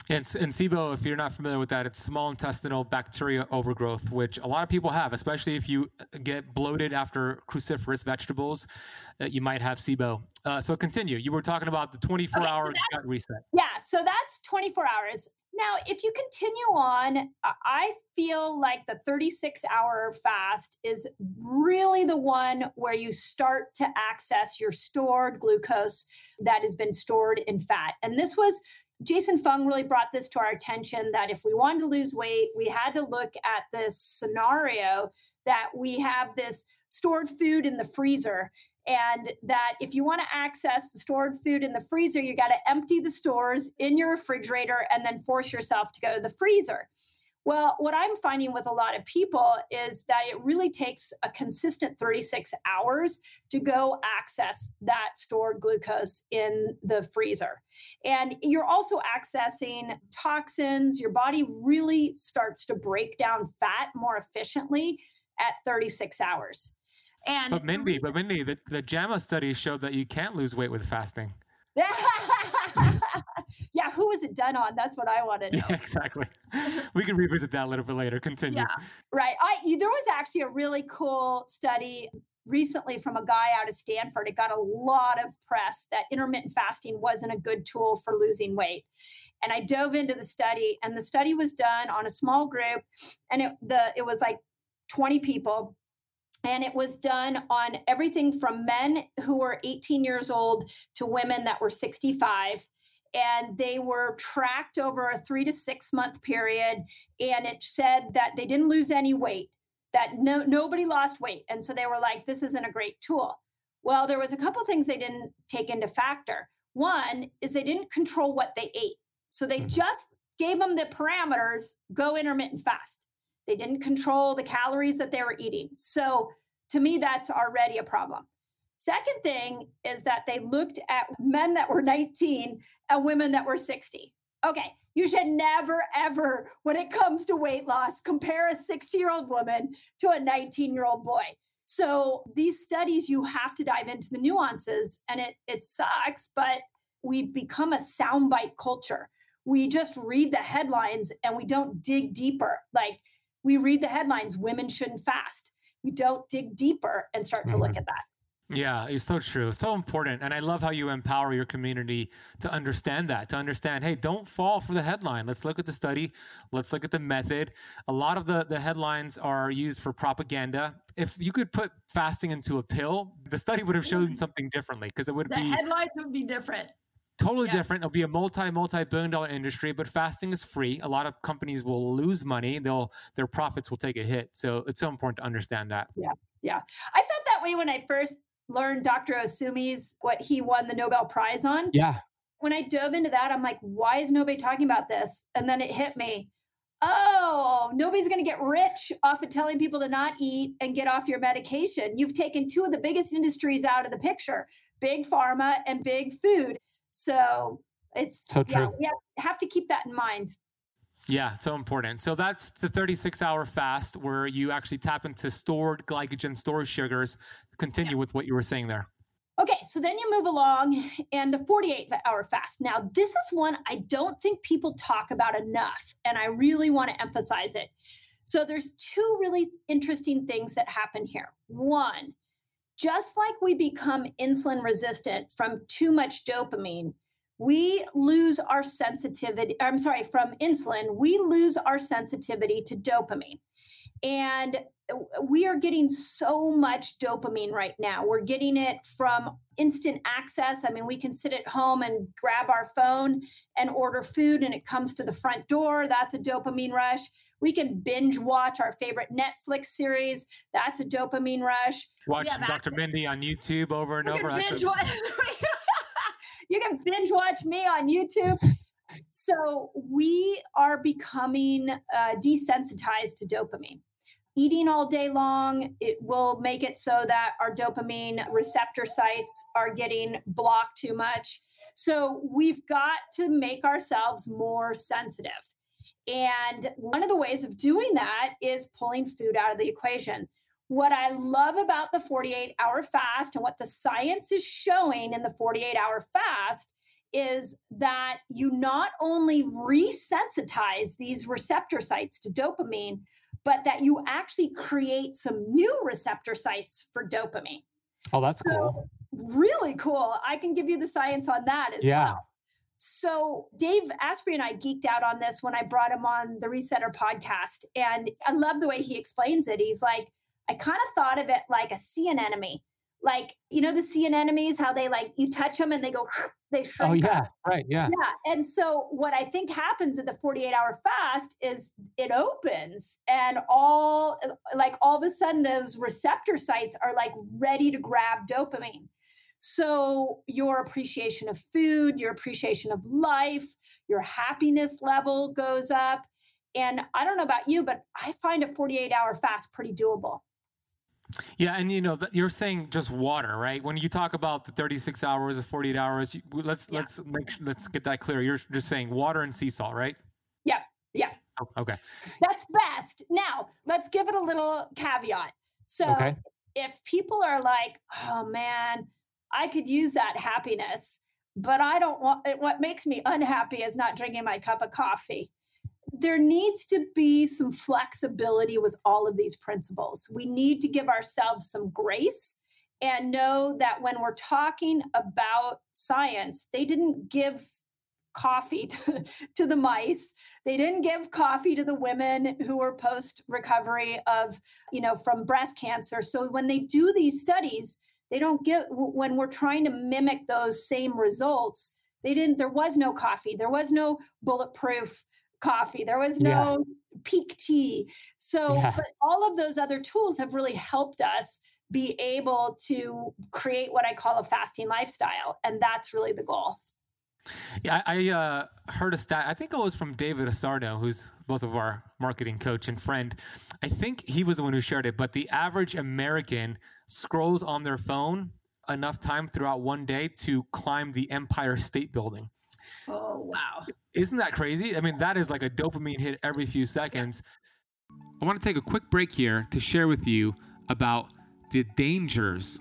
And, and SIBO, if you're not familiar with that, it's small intestinal bacteria overgrowth, which a lot of people have, especially if you get bloated after cruciferous vegetables, uh, you might have SIBO. Uh, so continue. You were talking about the 24 okay, hour so gut reset. Yeah, so that's 24 hours. Now, if you continue on, I feel like the 36 hour fast is really the one where you start to access your stored glucose that has been stored in fat. And this was Jason Fung really brought this to our attention that if we wanted to lose weight, we had to look at this scenario that we have this stored food in the freezer and that if you want to access the stored food in the freezer, you got to empty the stores in your refrigerator and then force yourself to go to the freezer. Well, what I'm finding with a lot of people is that it really takes a consistent 36 hours to go access that stored glucose in the freezer. And you're also accessing toxins. Your body really starts to break down fat more efficiently at 36 hours. And but Mindy, but Mindy, the, the JAMA study showed that you can't lose weight with fasting. yeah, who was it done on? That's what I want to know. Yeah, exactly. We can revisit that a little bit later. Continue. Yeah, right. I there was actually a really cool study recently from a guy out of Stanford. It got a lot of press that intermittent fasting wasn't a good tool for losing weight. And I dove into the study, and the study was done on a small group, and it the it was like 20 people and it was done on everything from men who were 18 years old to women that were 65 and they were tracked over a three to six month period. And it said that they didn't lose any weight, that no, nobody lost weight. And so they were like, this isn't a great tool. Well, there was a couple things they didn't take into factor. One is they didn't control what they ate. So they mm-hmm. just gave them the parameters go intermittent fast. They didn't control the calories that they were eating. So to me, that's already a problem. Second thing is that they looked at men that were 19 and women that were 60. Okay, you should never, ever, when it comes to weight loss, compare a 60 year old woman to a 19 year old boy. So these studies, you have to dive into the nuances, and it it sucks, but we've become a soundbite culture. We just read the headlines and we don't dig deeper. Like we read the headlines, women shouldn't fast. We don't dig deeper and start to mm-hmm. look at that. Yeah, it's so true. So important. And I love how you empower your community to understand that, to understand, hey, don't fall for the headline. Let's look at the study. Let's look at the method. A lot of the, the headlines are used for propaganda. If you could put fasting into a pill, the study would have shown mm. something differently because it would the be. The headlines would be different. Totally yeah. different. It'll be a multi, multi billion dollar industry, but fasting is free. A lot of companies will lose money. They'll, their profits will take a hit. So it's so important to understand that. Yeah. Yeah. I felt that way when I first learned Dr. Ohsumi's what he won the Nobel Prize on. Yeah. When I dove into that, I'm like, why is nobody talking about this? And then it hit me. Oh, nobody's going to get rich off of telling people to not eat and get off your medication. You've taken two of the biggest industries out of the picture big pharma and big food. So it's so true. Yeah, yeah, have to keep that in mind. Yeah, so important. So that's the 36 hour fast where you actually tap into stored glycogen, stored sugars. Continue yeah. with what you were saying there. Okay, so then you move along and the 48 hour fast. Now, this is one I don't think people talk about enough, and I really want to emphasize it. So, there's two really interesting things that happen here. One, just like we become insulin resistant from too much dopamine, we lose our sensitivity. I'm sorry, from insulin, we lose our sensitivity to dopamine. And we are getting so much dopamine right now. We're getting it from instant access. I mean, we can sit at home and grab our phone and order food, and it comes to the front door. That's a dopamine rush. We can binge watch our favorite Netflix series. That's a dopamine rush. Watch Dr. Access. Mindy on YouTube over and over. Binge watch. you can binge watch me on YouTube. So we are becoming uh, desensitized to dopamine. Eating all day long, it will make it so that our dopamine receptor sites are getting blocked too much. So we've got to make ourselves more sensitive. And one of the ways of doing that is pulling food out of the equation. What I love about the 48 hour fast and what the science is showing in the 48 hour fast is that you not only resensitize these receptor sites to dopamine, but that you actually create some new receptor sites for dopamine. Oh, that's so, cool. Really cool. I can give you the science on that as yeah. well. So Dave Asprey and I geeked out on this when I brought him on the Resetter podcast. And I love the way he explains it. He's like, I kind of thought of it like a sea anemone. Like, you know, the sea anemones, how they like, you touch them and they go, they oh, shrink. Oh, yeah. Up. Right. Yeah. Yeah. And so, what I think happens in the 48 hour fast is it opens and all, like, all of a sudden, those receptor sites are like ready to grab dopamine. So, your appreciation of food, your appreciation of life, your happiness level goes up. And I don't know about you, but I find a 48 hour fast pretty doable. Yeah, and you know you're saying just water, right? When you talk about the 36 hours or 48 hours, let's yeah. let's make let's get that clear. You're just saying water and sea salt, right? Yeah, yeah. Oh, okay. That's best. Now let's give it a little caveat. So okay. if people are like, "Oh man, I could use that happiness," but I don't want. What makes me unhappy is not drinking my cup of coffee there needs to be some flexibility with all of these principles. We need to give ourselves some grace and know that when we're talking about science, they didn't give coffee to, to, the mice they didn't give coffee to the women who were post recovery of you know from breast cancer so when they do these studies they don't get when we're trying to mimic those same results They didn't, there was no coffee, there was no bulletproof coffee, there was no yeah. Pique tea. So, yeah. but all of those other tools have really helped us be able to create what I call a fasting lifestyle. And that's really the goal. Yeah, I, uh, heard a stat. I think it was from David Asarno, who's both of our marketing coach and friend. I think he was the one who shared it. But the average American scrolls on their phone enough time throughout one day to climb the Empire State Building. Oh wow! Isn't that crazy? I mean, that is like a dopamine hit every few seconds. I want to take a quick break here to share with you about the dangers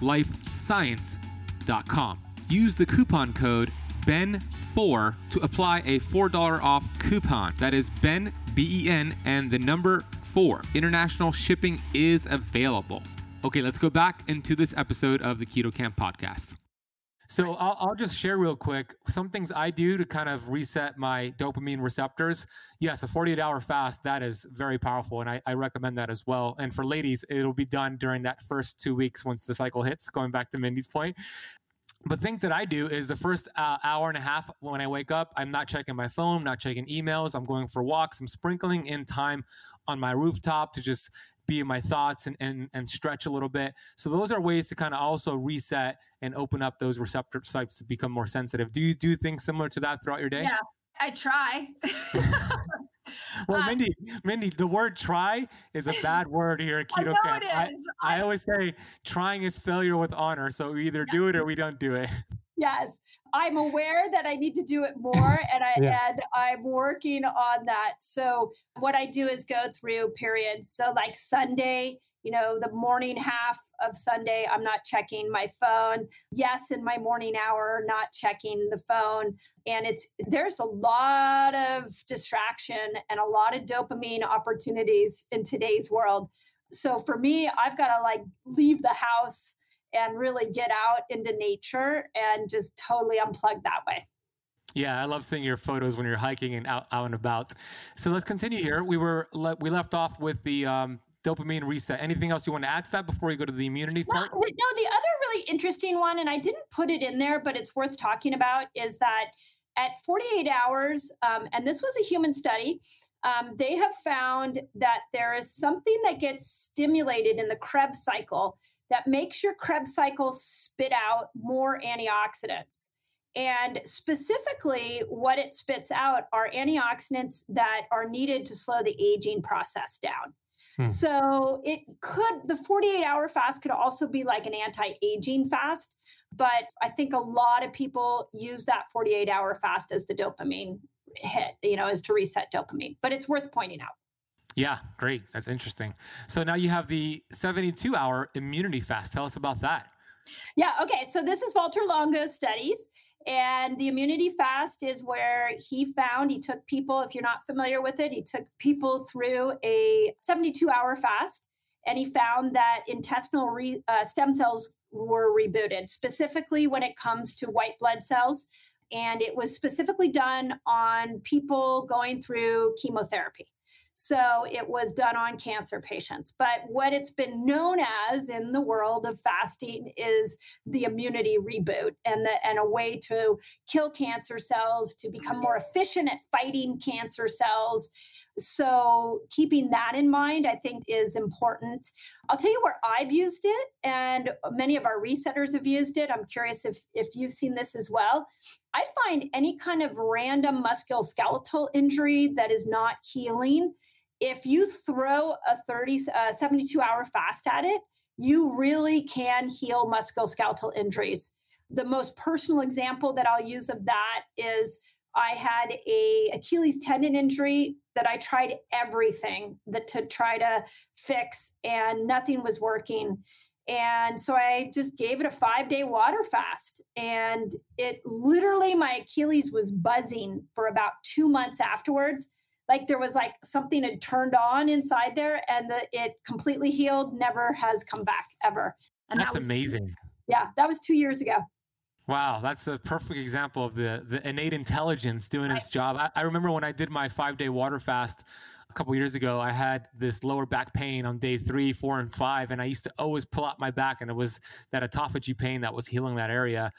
purelifescience.com. Use the coupon code BEN4 to apply a $4 off coupon. That is BEN, B E N, and the number 4. International shipping is available. Okay, let's go back into this episode of the Keto Kamp podcast. So I'll, I'll, just share real quick some things I do to kind of reset my dopamine receptors. Yes, a 48 hour fast, that is very powerful. And I, I, recommend that as well. And for ladies, it'll be done during that first two weeks once the cycle hits, going back to Mindy's point. But things that I do is the first uh, hour and a half when I wake up, I'm not checking my phone, not checking emails. I'm going for walks. I'm sprinkling in time on my rooftop to just be in my thoughts and, and, and stretch a little bit. So those are ways to kind of also reset and open up those receptor sites to become more sensitive. Do you do things similar to that throughout your day? Yeah, I try. well, uh, Mindy, Mindy, the word "try" is a bad word here at Keto I Kamp. I, I, always say trying is failure with honor. So we either do it or we don't do it. Yes, I'm aware that I need to do it more, and I yeah. and I'm working on that. So what I do is go through periods. So like Sunday, you know, the morning half of Sunday, I'm not checking my phone. Yes, in my morning hour, not checking the phone. And it's there's a lot of distraction and a lot of dopamine opportunities in today's world. So for me, I've got to like leave the house and really get out into nature and just totally unplug that way. Yeah, I love seeing your photos when you're hiking and out, out and about. So let's continue here. We were we left off with the um, dopamine reset. Anything else you want to add to that before we go to the immunity part? No, no, the other really interesting one, and I didn't put it in there, but it's worth talking about, is that at 48 hours, um, and this was a human study, um, they have found that there is something that gets stimulated in the Krebs cycle that makes your Krebs cycle spit out more antioxidants. And specifically, what it spits out are antioxidants that are needed to slow the aging process down. Hmm. So it could, the 48 hour fast could also be like an anti aging fast. But I think a lot of people use that 48 hour fast as the dopamine hit, you know, is to reset dopamine. But it's worth pointing out. Yeah, great. That's interesting. So now you have the 72 hour immunity fast. Tell us about that. Yeah, okay. So this is Valter Longo's studies. And the immunity fast is where he found he took people, if you're not familiar with it, he took people through a 72 hour fast and he found that intestinal re, uh, stem cells were rebooted, specifically when it comes to white blood cells and it was specifically done on people going through chemotherapy. So it was done on cancer patients. But what it's been known as in the world of fasting is the immunity reboot and, the, and a way to kill cancer cells, to become more efficient at fighting cancer cells so, keeping that in mind, I think, is important. I'll tell you where I've used it, and many of our resetters have used it. I'm curious if, if you've seen this as well. I find any kind of random musculoskeletal injury that is not healing, if you throw a 30, uh, 72 hour fast at it, you really can heal musculoskeletal injuries. The most personal example that I'll use of that is I had a Achilles tendon injury that I tried everything that to try to fix and nothing was working. And so I just gave it a 5-day water fast and it literally my Achilles was buzzing for about 2 months afterwards. Like there was like something had turned on inside there and the, it completely healed, never has come back ever. And That's that was, amazing. Yeah, that was 2 years ago. Wow, that's a perfect example of the the innate intelligence doing its job. I, I remember when I did my five day water fast a couple years ago, I had this lower back pain on day three, four, and five, and I used to always pull out my back, and it was that autophagy pain that was healing that area.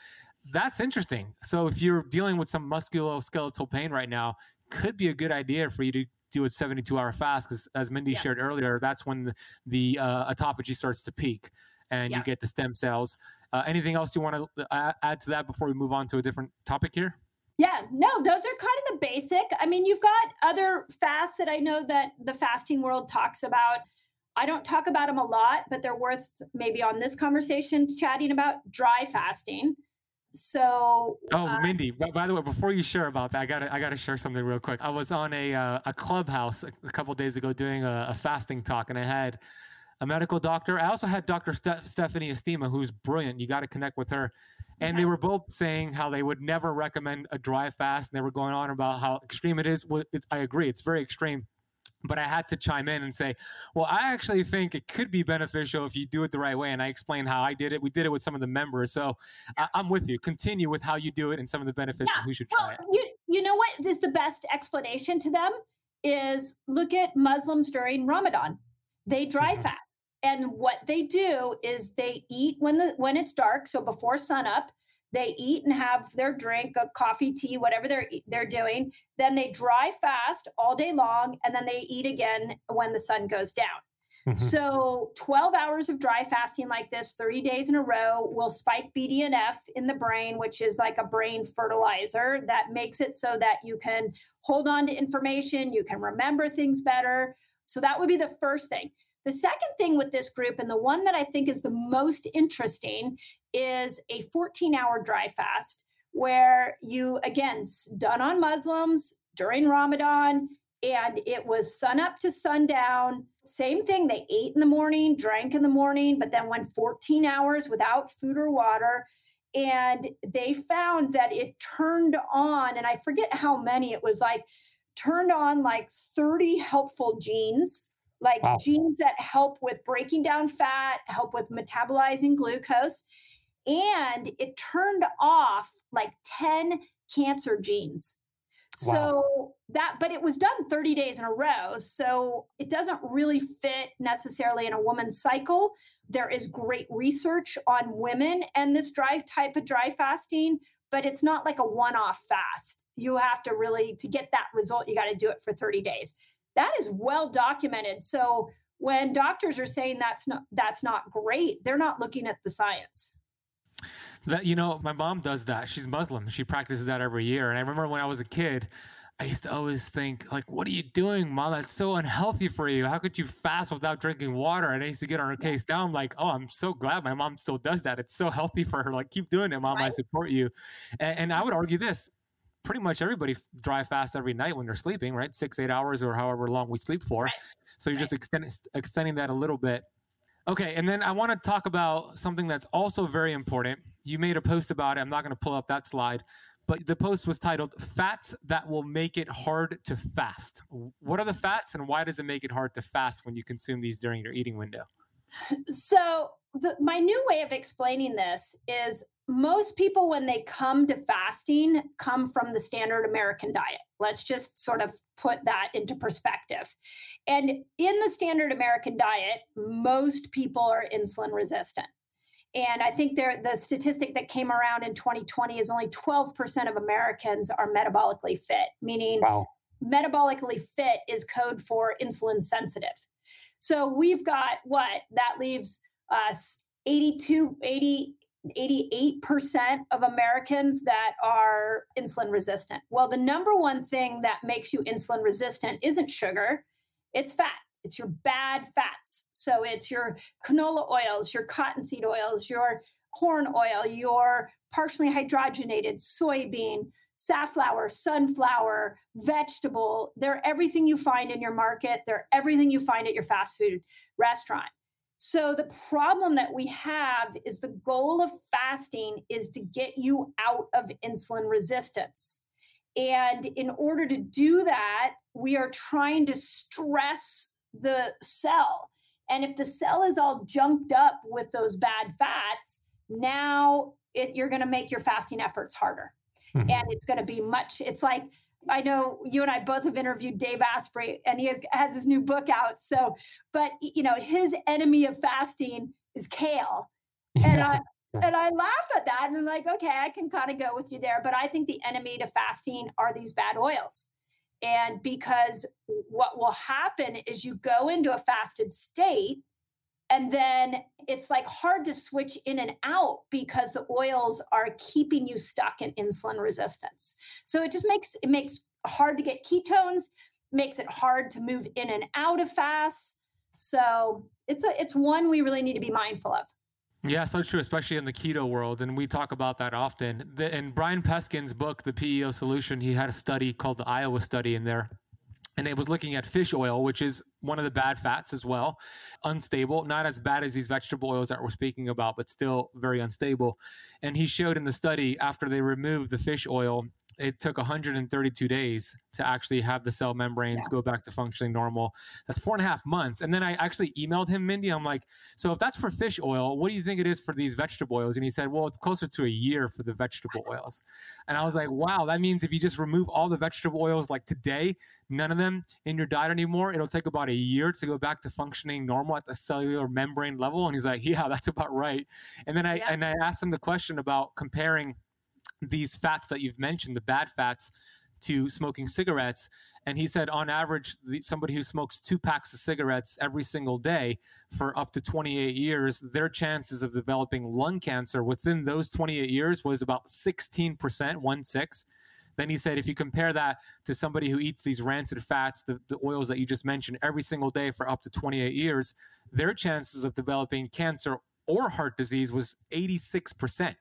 That's interesting. So if you're dealing with some musculoskeletal pain right now, could be a good idea for you to do a 72 hour fast because as mindy yeah. shared earlier that's when the, the uh, autophagy starts to peak and yeah. you get the stem cells uh, anything else you want to uh, add to that before we move on to a different topic here? Yeah, no, those are kind of the basic. I mean, you've got other fasts that I know that the fasting world talks about. I don't talk about them a lot, but they're worth maybe on this conversation chatting about dry fasting. So, oh, uh, Mindy, by the way, before you share about that, I gotta I gotta share something real quick. I was on a uh, a clubhouse a couple days ago doing a, a fasting talk, and I had a medical doctor. I also had Dr. Ste- Stephanie Estima, who's brilliant. You got to connect with her. And they were both saying how they would never recommend a dry fast. And they were going on about how extreme it is. It's, I agree, it's very extreme. But I had to chime in and say, well, I actually think it could be beneficial if you do it the right way. And I explained how I did it. We did it with some of the members. So I, am with you. Continue with how you do it and some of the benefits yeah. and who should try well, it. You, you know what is the best explanation to them? Is look at Muslims during Ramadan. They dry mm-hmm. fast and what they do is they eat when the when it's dark so before sunup they eat and have their drink a coffee tea whatever they're they're doing. Then they dry fast all day long and then they eat again when the sun goes down. Mm-hmm. so 12 hours of dry fasting like this 30 days in a row will spike bdnf in the brain which is like a brain fertilizer that makes it so that you can hold on to information you can remember things better. So that would be the first thing the second thing with this group, and the one that I think is the most interesting, is a 14 hour dry fast where you, again, done on Muslims during Ramadan, and it was sun up to sundown. Same thing, they ate in the morning, drank in the morning, but then went 14 hours without food or water. And they found that it turned on, and I forget how many, it was like turned on like 30 helpful genes like wow. genes that help with breaking down fat, help with metabolizing glucose. And it turned off like 10 cancer genes. Wow. So that, but it was done 30 days in a row. So it doesn't really fit necessarily in a woman's cycle. There is great research on women and this dry type of dry fasting, but it's not like a one off fast. You have to really, to get that result, you got to do it for 30 days that is well documented. So when doctors are saying that's not that's not great, they're not looking at the science. That you know, my mom does that. She's Muslim. She practices that every year. And I remember when I was a kid, I used to always think, like, what are you doing, mom? That's so unhealthy for you. How could you fast without drinking water? And I used to get on her case down, like, oh, I'm so glad my mom still does that. It's so healthy for her. Like, keep doing it, mom. Right. I support you. And, and I would argue this pretty much everybody dry fast every night when they're sleeping, right? Six, eight hours or however long we sleep for. Right. So you're right. just extending, extending that a little bit. Okay, and then I want to talk about something that's also very important. You made a post about it. I'm not going to pull up that slide, but the post was titled Fats That Will Make It Hard to Fast. What are the fats and why does it make it hard to fast when you consume these during your eating window? So, the, my new way of explaining this is most people, when they come to fasting, come from the standard American diet. Let's just sort of put that into perspective. And in the standard American diet, most people are insulin resistant. And I think there, the statistic that came around in 2020 is only 12% of Americans are metabolically fit, meaning wow. metabolically fit is code for insulin sensitive. So we've got what? That leaves us 82, 80, 88% of Americans that are insulin resistant. Well, the number one thing that makes you insulin resistant isn't sugar, it's fat. It's your bad fats. So it's your canola oils, your cottonseed oils, your corn oil, your partially hydrogenated soybean, safflower, sunflower, vegetable. They're everything you find in your market. They're everything you find at your fast food restaurant. So the problem that we have is the goal of fasting is to get you out of insulin resistance. And in order to do that, we are trying to stress the cell. And if the cell is all junked up with those bad fats, now it, you're going to make your fasting efforts harder. Mm-hmm. And it's going to be much, it's like I know you and I both have interviewed Dave Asprey, and he has, has his new book out. So, but you know, his enemy of fasting is kale, and I and I laugh at that, and I'm like, okay, I can kind of go with you there. But I think the enemy to fasting are these bad oils, and because what will happen is you go into a fasted state, and then it's like hard to switch in and out because the oils are keeping you stuck in insulin resistance so it just makes it makes hard to get ketones makes it hard to move in and out of fasts so it's a it's one we really need to be mindful of yeah, so true, especially in the keto world. And we talk about that often. The, in Brian Peskin's book, The PEO Solution, he had a study called the Iowa study in there and it was looking at fish oil, which is one of the bad fats as well, unstable, not as bad as these vegetable oils that we're speaking about, but still very unstable. And he showed in the study after they removed the fish oil, it took 132 days to actually have the cell membranes yeah. go back to functioning normal. That's four and a half months. And then I actually emailed him, Mindy. I'm like, so if that's for fish oil, what do you think it is for these vegetable oils? And he said, well, it's closer to a year for the vegetable oils. And I was like, wow, that means if you just remove all the vegetable oils like today, none of them in your diet anymore, it'll take about a year to go back to functioning normal at the cellular membrane level. And he's like, yeah, that's about right. And then I yeah. and I asked him the question about comparing these fats that you've mentioned, the bad fats, to smoking cigarettes. And he said, on average, the, somebody who smokes two packs of cigarettes every single day for up to 28 years, their chances of developing lung cancer within those 28 years was about 16%, one six. Then he said, if you compare that to somebody who eats these rancid fats, the, the oils that you just mentioned, every single day for up to 28 years, their chances of developing cancer or heart disease was 86%.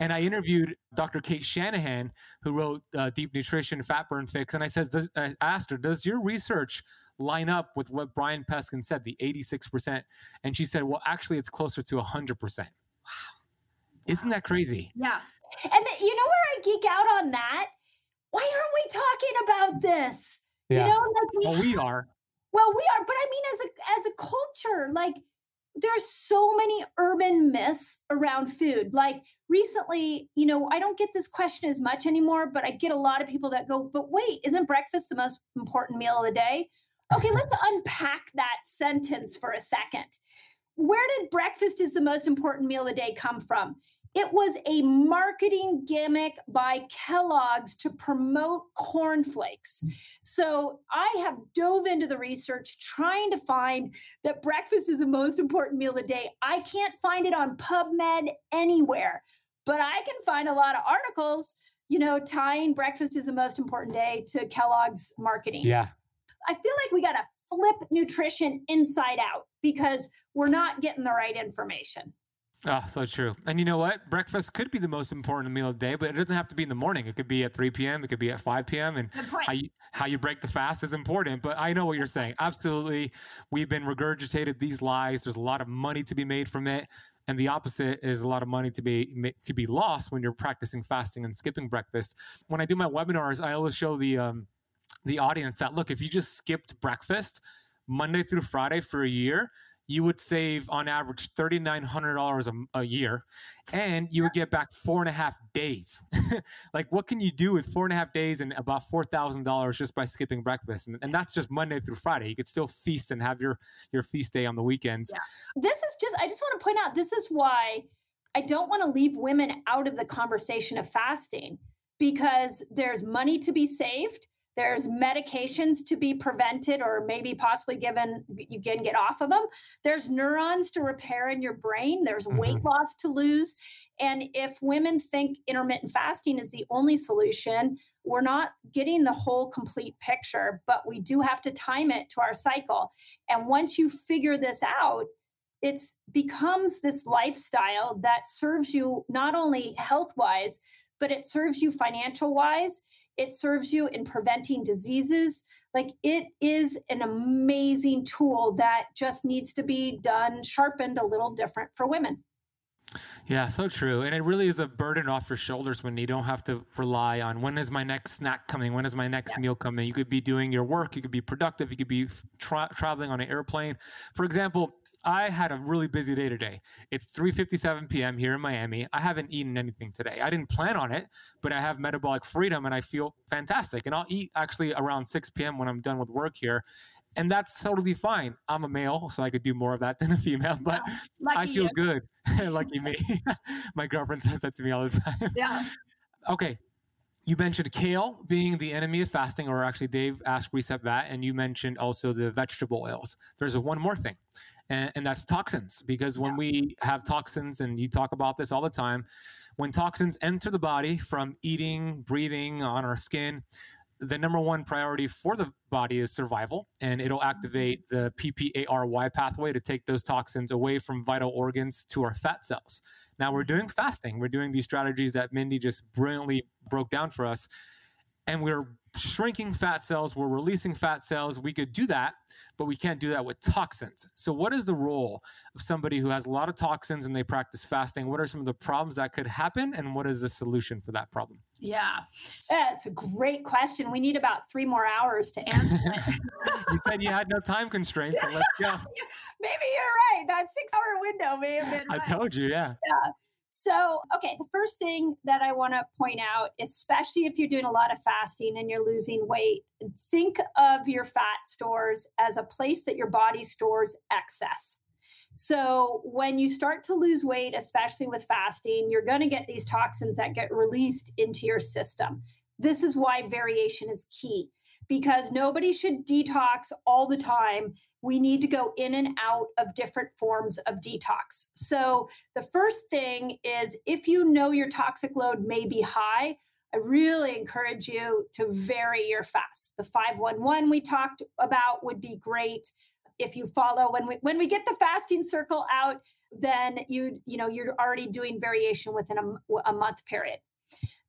And I interviewed Dr. Cate Shanahan, who wrote uh, Deep Nutrition, Fat Burn Fix. And I said, does, I asked her, does your research line up with what Brian Peskin said, the 86%? And she said, well, actually, it's closer to 100%. Wow. Isn't that crazy? Yeah. And the, you know where I geek out on that? Why aren't we talking about this? Yeah. You know, like we, well, we are. Well, we are, but I mean, as a as a culture, like there's so many urban myths around food. Like recently, you know, I don't get this question as much anymore, but I get a lot of people that go, but wait, isn't breakfast the most important meal of the day? Okay, let's unpack that sentence for a second. Where did breakfast is the most important meal of the day come from? It was a marketing gimmick by Kellogg's to promote cornflakes. Mm. So I have dove into the research trying to find that breakfast is the most important meal of the day. I can't find it on PubMed anywhere, but I can find a lot of articles, you know, tying breakfast is the most important day to Kellogg's marketing. Yeah. I feel like we got to flip nutrition inside out because we're not getting the right information. Oh, so true. And you know what? Breakfast could be the most important meal of the day, but it doesn't have to be in the morning. It could be at 3 p.m. It could be at 5 p.m. And how you, how you break the fast is important. But I know what you're saying. Absolutely. We've been regurgitated these lies. There's a lot of money to be made from it. And the opposite is a lot of money to be to be lost when you're practicing fasting and skipping breakfast. When I do my webinars, I always show the um, the audience that look, if you just skipped breakfast Monday through Friday for a year, you would save on average $3,900 a, a year and you would get back four and a half days. like, what can you do with four and a half days and about $4,000 just by skipping breakfast? And, and, that's just Monday through Friday. You could still feast and have your, your feast day on the weekends. Yeah. This is just, I just want to point out this is why I don't want to leave women out of the conversation of fasting because there's money to be saved there's medications to be prevented or maybe possibly given, you can get off of them. There's neurons to repair in your brain. There's mm-hmm. weight loss to lose. And if women think intermittent fasting is the only solution, we're not getting the whole complete picture, but we do have to time it to our cycle. And once you figure this out, it becomes this lifestyle that serves you not only health wise, but it serves you financial wise it serves you in preventing diseases. Like it is an amazing tool that just needs to be done, sharpened a little different for women. Yeah, so true. And it really is a burden off your shoulders when you don't have to rely on when is my next snack coming? When is my next yeah. meal coming? You could be doing your work, you could be productive, you could be tra- traveling on an airplane. For example, I had a really busy day today. It's 3:57 p.m. here in Miami. I haven't eaten anything today. I didn't plan on it, but I have metabolic freedom and I feel fantastic. And I'll eat actually around 6 p.m. when I'm done with work here. And that's totally fine. I'm a male, so I could do more of that than a female, but I feel you. good. Lucky me. My girlfriend says that to me all the time. Yeah. Okay, you mentioned kale being the enemy of fasting, or actually, Dave Asprey said that, and you mentioned also the vegetable oils. There's one more thing, and, and that's toxins. Because when yeah. we have toxins, and you talk about this all the time, when toxins enter the body from eating, breathing, on our skin, the number one priority for the body is survival, and it'll mm-hmm. activate the PPARY pathway to take those toxins away from vital organs to our fat cells. Now we're doing mm-hmm. fasting. We're doing these strategies that Mindy just brilliantly broke down for us, and we're shrinking fat cells, we're releasing fat cells. We could do that, but we can't do that with toxins. So, what is the role of somebody who has a lot of toxins and they practice fasting? What are some of the problems that could happen, and what is the solution for that problem? Yeah, that's a great question. We need about three more hours to answer it. you said you had no time constraints, so let's go. Maybe you're right. That six hour window may have been. Right. I told you, yeah. Yeah. So, okay, the first thing that I want to point out, especially if you're doing a lot of fasting and you're losing weight, think of your fat stores as a place that your body stores excess. So, when you start to lose weight, especially with fasting, you're going to get these toxins that get released into your system. This is why variation is key because nobody should detox all the time. We need to go in and out of different forms of detox. So, the first thing is if you know your toxic load may be high, I really encourage you to vary your fast. The 511 we talked about would be great. If you follow when we when we get the fasting circle out, then you you know you're already doing variation within a, a month period.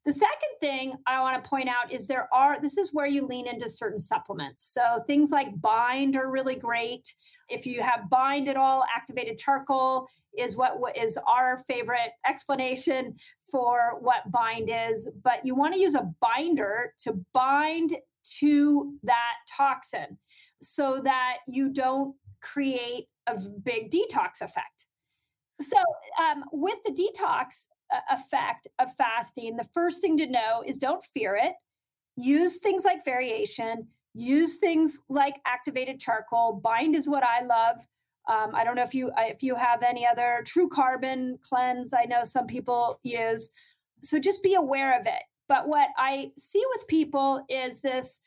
The second thing I want to point out is there are, this is where you lean into certain supplements. So things like bind are really great. If you have bind at all, activated charcoal is what, what is our favorite explanation for what bind is. But you want to use a binder to bind to that toxin so that you don't create a big detox effect. So, um, with the detox, effect of fasting, the first thing to know is don't fear it. Use things like variation, use things like activated charcoal. Bind is what I love. Um, I don't know if you if you have any other true carbon cleanse. I know some people use. So just be aware of it. But what I see with people is this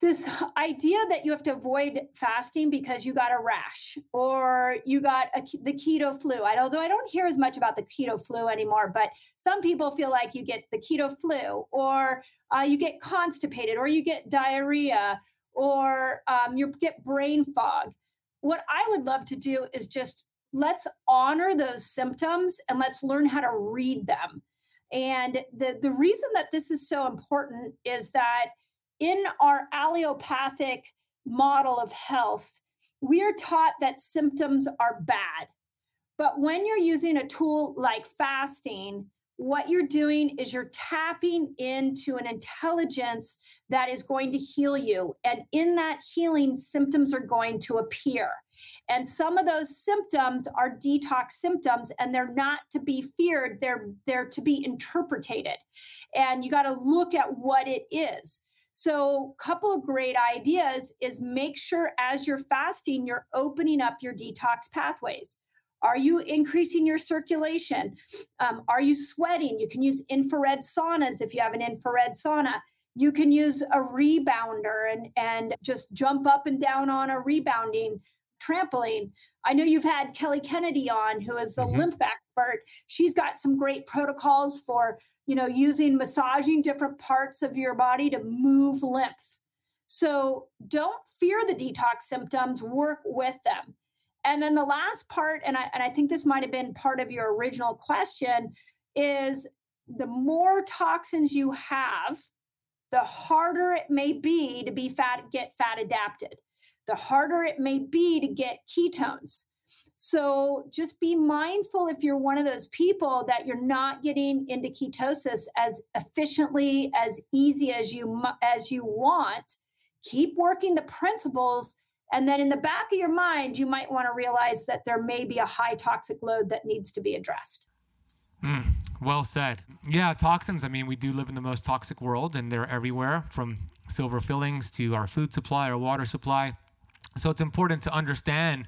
this idea that you have to avoid fasting because you got a rash or you got a, the keto flu. I, although I don't hear as much about the keto flu anymore, but some people feel like you get the keto flu or uh, you get constipated or you get diarrhea or um, you get brain fog. What I would love to do is just let's honor those symptoms and let's learn how to read them. And the, the reason that this is so important is that in our allopathic model of health, we are taught that symptoms are bad. But when you're using a tool like fasting, what you're doing is you're tapping into an intelligence that is going to heal you. And in that healing, symptoms are going to appear. And some of those symptoms are detox symptoms and they're not to be feared, they're they're to be interpreted. And you got to look at what it is. So, a couple of great ideas is make sure as you're fasting, you're opening up your detox pathways. Are you increasing your circulation? Um, are you sweating? You can use infrared saunas if you have an infrared sauna. You can use a rebounder and, and just jump up and down on a rebounding trampoline. I know you've had Kelly Kennedy on, who is the mm-hmm. lymph expert. She's got some great protocols for, you know, using massaging different parts of your body to move lymph. So don't fear the detox symptoms, work with them. And then the last part, and I, and I think this might have been part of your original question, is the more toxins you have, the harder it may be to be fat, get fat adapted the harder it may be to get ketones. So just be mindful if you're one of those people that you're not getting into ketosis as efficiently as easy as you as you want. Keep working the principles and then in the back of your mind you might want to realize that there may be a high toxic load that needs to be addressed. Mm, well said. Yeah, toxins. I mean, we do live in the most toxic world and they're everywhere from silver fillings to our food supply, our water supply. So it's important to understand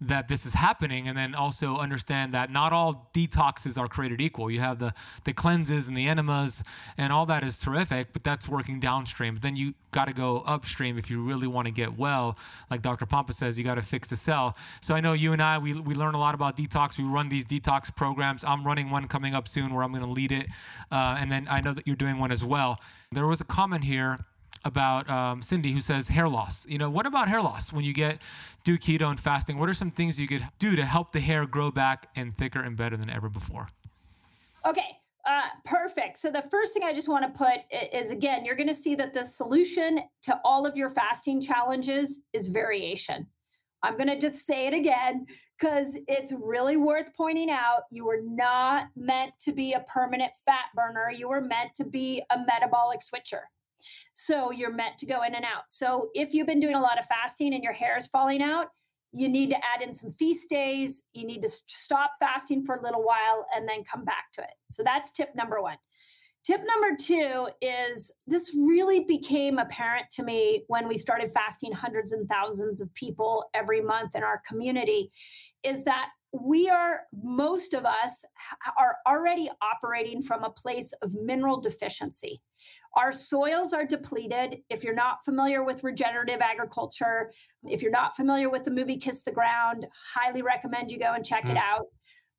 that this is happening and then also understand that not all detoxes are created equal. You have the the cleanses and the enemas and all that is terrific, but that's working downstream. But then you got to go upstream if you really want to get well. Like Dr. Pompa says, you got to fix the cell. So I know you and I we we learn a lot about detox. We run these detox programs. I'm running one coming up soon where I'm going to lead it, uh, and then I know that you're doing one as well. There was a comment here about um, Cindy who says hair loss. You know, what about hair loss when you get do keto and fasting? What are some things you could do to help the hair grow back and thicker and better than ever before? Okay, uh, perfect. So the first thing I just want to put is again, you're going to see that the solution to all of your fasting challenges is variation. I'm going to just say it again because it's really worth pointing out. You were not meant to be a permanent fat burner. You were meant to be a metabolic switcher. So you're meant to go in and out. So if you've been doing a lot of fasting and your hair is falling out, you need to add in some feast days. You need to stop fasting for a little while and then come back to it. So that's tip number one. Tip number two is this really became apparent to me when we started fasting hundreds and thousands of people every month in our community is that we are most of us are already operating from a place of mineral deficiency. Our soils are depleted. If you're not familiar with regenerative agriculture if you're not familiar with the movie kiss the ground highly recommend you go and check mm. it out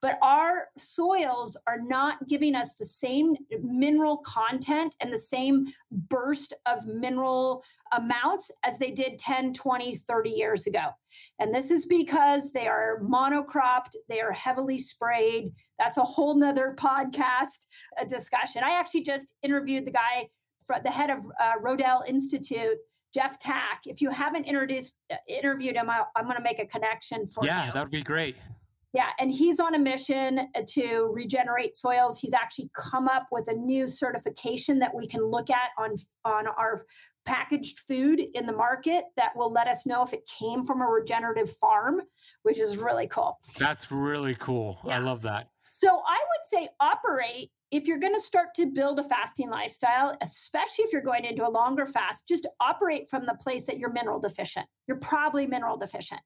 but our soils are not giving us the same mineral content and the same burst of mineral amounts as they did 10 20 30 years ago and this is because they are monocropped they are heavily sprayed that's a whole nother podcast a discussion i actually just interviewed the guy the head of uh, rodale institute Jeff Tack. If you haven't introduced uh, interviewed him, I, am going to make a connection for yeah, you. Yeah, that would be great. Yeah, and he's on a mission uh, to regenerate soils. He's actually come up with a new certification that we can look at on on our packaged food in the market that will let us know if it came from a regenerative farm, which is really cool. That's really cool. Yeah. I love that. So I would say operate if you're going to start to build a fasting lifestyle, especially if you're going into a longer fast, just operate from the place that you're mineral deficient. You're probably mineral deficient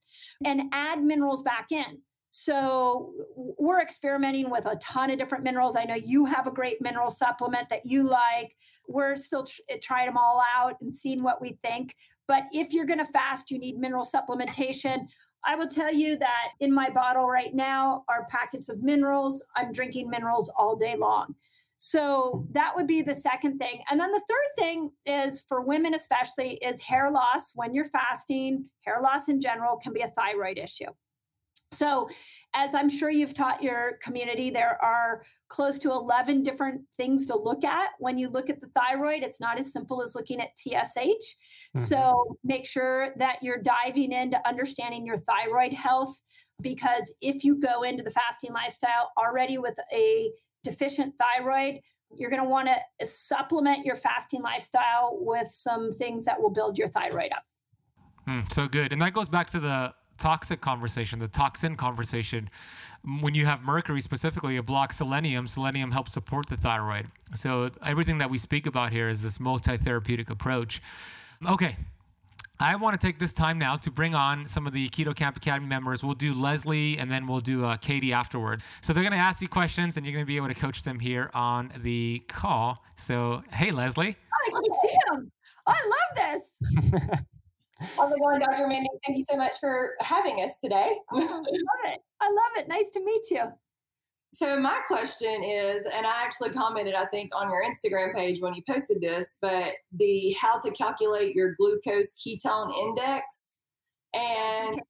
and add minerals back in. So we're experimenting with a ton of different minerals. I know you have a great mineral supplement that you like. We're still tr- eh, trying them all out and seeing what we think. But if you're going to fast, you need mineral supplementation. I will tell you that in my bottle right now are packets of minerals. I'm drinking minerals all day long. So that would be the second thing. And then the third thing is for women, especially, is hair loss when you're fasting. Hair loss in general can be a thyroid issue. So, as I'm sure you've taught your community, there are close to 11 different things to look at when you look at the thyroid. It's not as simple as looking at TSH. Mm-hmm. So, make sure that you're diving into understanding your thyroid health because if you go into the fasting lifestyle already with a deficient thyroid, you're going to want to supplement your fasting lifestyle with some things that will build your thyroid up. Mm, so good. And that goes back to the toxic conversation, the toxin conversation. When you have mercury specifically, it blocks selenium. Selenium helps support the thyroid. So everything that we speak about here is this multi-therapeutic approach. Okay, I want to take this time now to bring on some of the Keto Kamp Academy members. We'll do Leslie and then we'll do uh, Katie afterward. So they're going to ask you questions and you're going to be able to coach them here on the call. So, hey, Leslie. I can see him. Oh, I love this. How's it going, Dr. Mindy? Thank you so much for having us today. I love it. I love it. Nice to meet you. So my question is, and I actually commented, I think, on your Instagram page when you posted this, but the how to calculate your glucose ketone index. And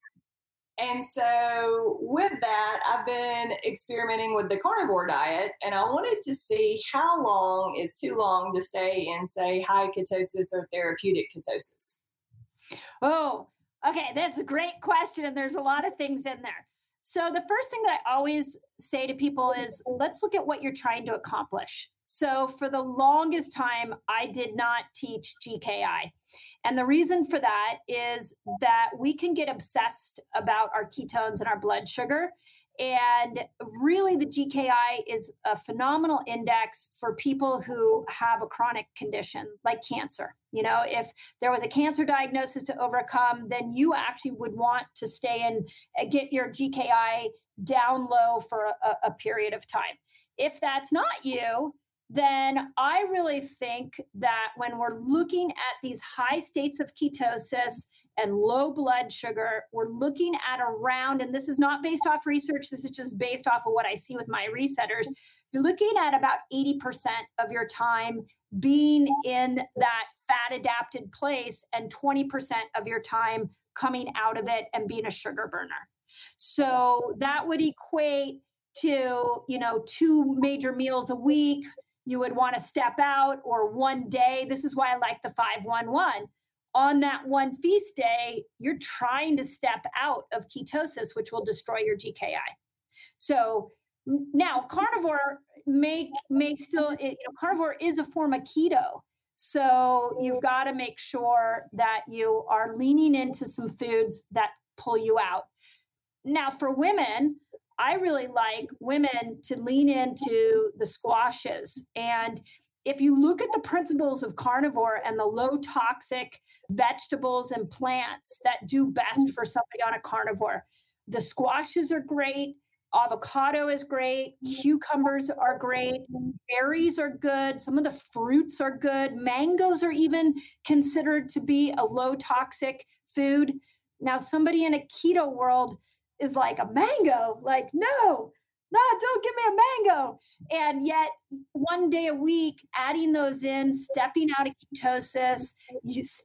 and so with that, I've been experimenting with the carnivore diet, and I wanted to see how long is too long to stay in, say, high ketosis or therapeutic ketosis. Oh, okay. That's a great question, and there's a lot of things in there. So, the first thing that I always say to people is let's look at what you're trying to accomplish. So, for the longest time, I did not teach GKI. And the reason for that is that we can get obsessed about our ketones and our blood sugar. And really, the GKI is a phenomenal index for people who have a chronic condition like cancer. You know, if there was a cancer diagnosis to overcome, then you actually would want to stay and uh, get your GKI down low for a, a period of time. If that's not you, then I really think that when we're looking at these high states of ketosis and low blood sugar, we're looking at around, and this is not based off research, this is just based off of what I see with my resetters. You're looking at about 80% of your time being in that fat adapted place and 20% of your time coming out of it and being a sugar burner. So that would equate to, you know, two major meals a week. You would want to step out or one day. This is why I like the 511. On that one feast day, you're trying to step out of ketosis, which will destroy your GKI. So now carnivore may may still you know, carnivore is a form of keto so you've got to make sure that you are leaning into some foods that pull you out now for women i really like women to lean into the squashes. And if you look at the principles of carnivore and the low toxic vegetables and plants that do best for somebody on a carnivore the squashes are great avocado is great cucumbers are great berries are good some of the fruits are good mangoes are even considered to be a low toxic food. Now somebody in a keto world is like a mango like no no don't give me a mango and yet one day a week adding those in stepping out of ketosis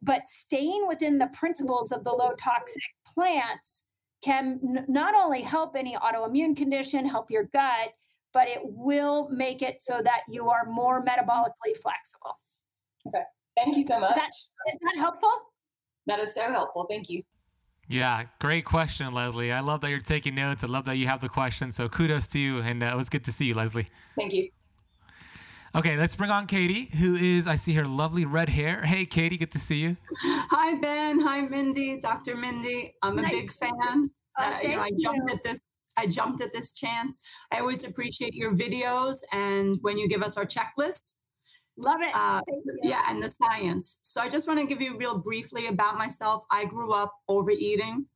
but staying within the principles of the low toxic plants can not only help any autoimmune condition, help your gut, but it will make it so that you are more metabolically flexible. Okay. Thank you so much. Is that, is that helpful? That is so helpful. Thank you. Yeah, great question, Leslie. I love that you're taking notes. I love that you have the question. So kudos to you. And uh, it was good to see you, Leslie. Thank you. Okay, let's bring on Katie, who is, I see her lovely red hair. Hey, Katie, good to see you. Hi, Ben. Hi, Mindy. Dr. Mindy. I'm a nice. big fan. Oh, uh, you know, I jumped you. at this. I jumped at this chance. I always appreciate your videos and when you give us our checklist. Love it. Uh, yeah, and the science. So I just want to give you real briefly about myself. I grew up overeating.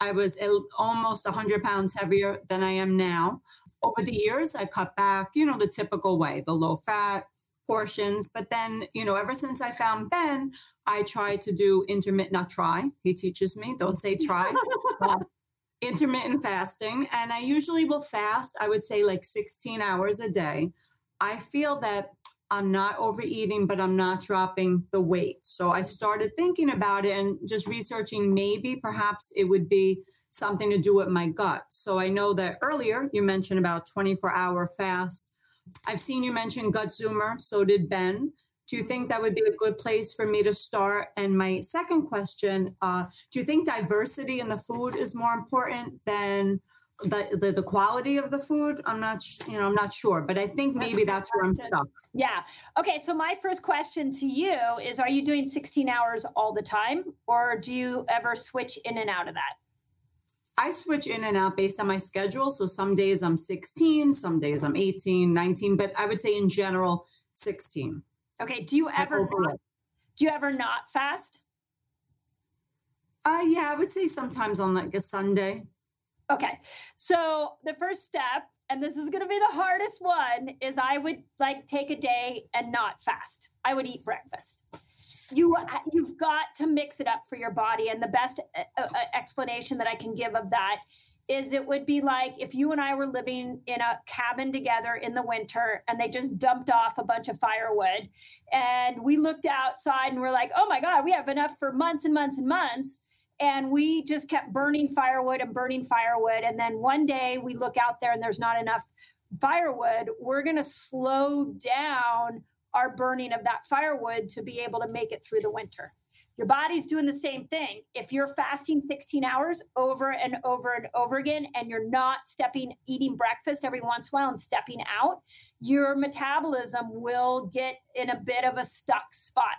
I was almost 100 pounds heavier than I am now. Over the years, I cut back, you know, the typical way, the low fat portions. But then, you know, ever since I found Ben, I try to do intermittent, not try. He teaches me, don't say try. uh, intermittent fasting. And I usually will fast, I would say like 16 hours a day. I feel that I'm not overeating, but I'm not dropping the weight. So I started thinking about it and just researching maybe perhaps it would be something to do with my gut. So I know that earlier you mentioned about 24 hour fast. I've seen you mention Gut Zoomer, so did Ben. Do you think that would be a good place for me to start? And my second question, uh, do you think diversity in the food is more important than the, the, the quality of the food? I'm not, you know, I'm not sure, but I think maybe that's where I'm stuck. Yeah. Okay. So my first question to you is: Are you doing 16 hours all the time, or do you ever switch in and out of that? I switch in and out based on my schedule. So some days I'm 16, some days I'm 18, 19, but I would say in general 16. Okay. Do you ever not, do you ever not fast? Uh yeah, I would say sometimes on like a Sunday. Okay. So the first step, and this is going to be the hardest one, is I would like take a day and not fast. I would eat breakfast. You you've got to mix it up for your body, and the best uh, uh, explanation that I can give of that is it would be like if you and I were living in a cabin together in the winter and they just dumped off a bunch of firewood and we looked outside and we're like, oh my God, we have enough for months and months and months and we just kept burning firewood and burning firewood. And then one day we look out there and there's not enough firewood. We're going to slow down our burning of that firewood to be able to make it through the winter. Your body's doing the same thing. If you're fasting 16 hours over and over and over again and you're not stepping eating breakfast every once in a while and stepping out your metabolism will get in a bit of a stuck spot.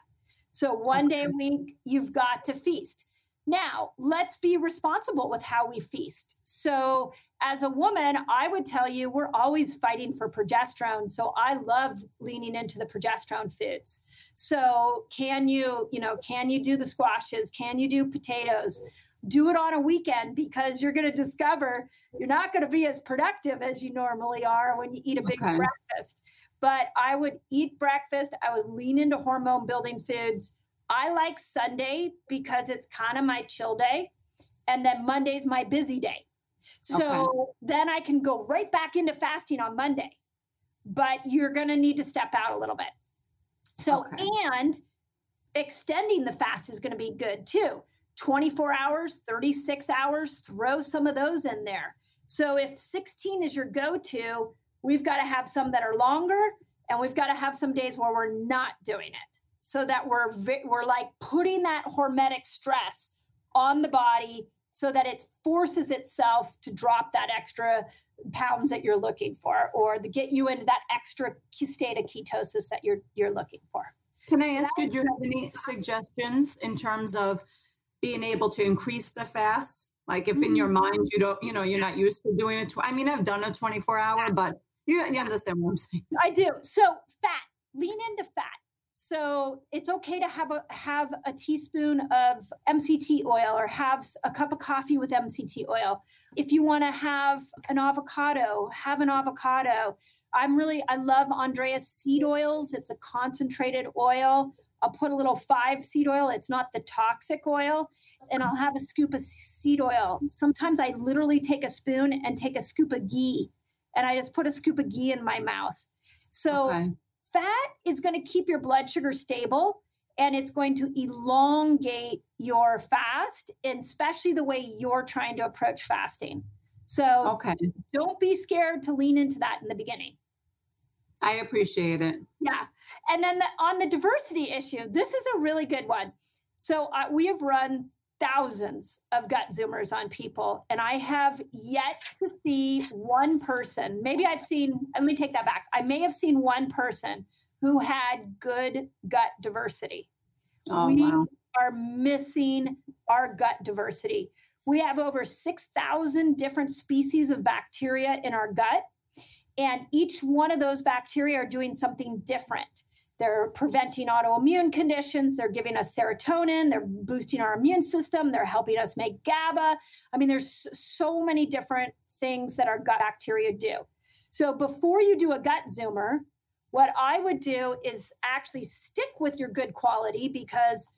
So one day a week you've got to feast now, let's be responsible with how we feast. So, as a woman, I would tell you we're always fighting for progesterone. So, I love leaning into the progesterone foods. So, can you, you know, can you do the squashes? Can you do potatoes? Do it on a weekend because you're going to discover you're not going to be as productive as you normally are when you eat a big okay. breakfast. But I would eat breakfast, I would lean into hormone building foods I like Sunday because it's kind of my chill day. And then Monday's my busy day. So okay. then I can go right back into fasting on Monday. But you're going to need to step out a little bit. So, okay. and extending the fast is going to be good too. 24 hours, 36 hours, throw some of those in there. So if 16 is your go to, we've got to have some that are longer and we've got to have some days where we're not doing it so that we're we're like putting that hormetic stress on the body so that it forces itself to drop that extra pounds that you're looking for or to get you into that extra state of ketosis that you're you're looking for. Can i ask you do you have any suggestions in terms of being able to increase the fast? Like if in your mm-hmm. mind you don't you know you're not used to doing it tw- i mean i've done a 24 hour but you, you understand what i'm saying. I do. So fat lean into fat so it's okay to have a have a teaspoon of MCT oil or have a cup of coffee with MCT oil. If you want to have an avocado, have an avocado. I'm really I love Andreas seed oils. It's a concentrated oil. I'll put a little five seed oil. It's not the toxic oil. And I'll have a scoop of seed oil. Sometimes I literally take a spoon and take a scoop of ghee and I just put a scoop of ghee in my mouth. So okay fat is going to keep your blood sugar stable and it's going to elongate your fast, and especially the way you're trying to approach fasting. So okay. don't be scared to lean into that in the beginning. I appreciate it. Yeah. And then the, on the diversity issue, this is a really good one. So uh, we have run thousands of gut zoomers on people and i have yet to see one person maybe i've seen let me take that back i may have seen one person who had good gut diversity. Oh, we wow. are missing our gut diversity. We have over 6000 different species of bacteria in our gut and each one of those bacteria are doing something different they're preventing autoimmune conditions. They're giving us serotonin. They're boosting our immune system. They're helping us make GABA. I mean, there's so many different things that our gut bacteria do. So before you do a gut zoomer, what I would do is actually stick with your good quality because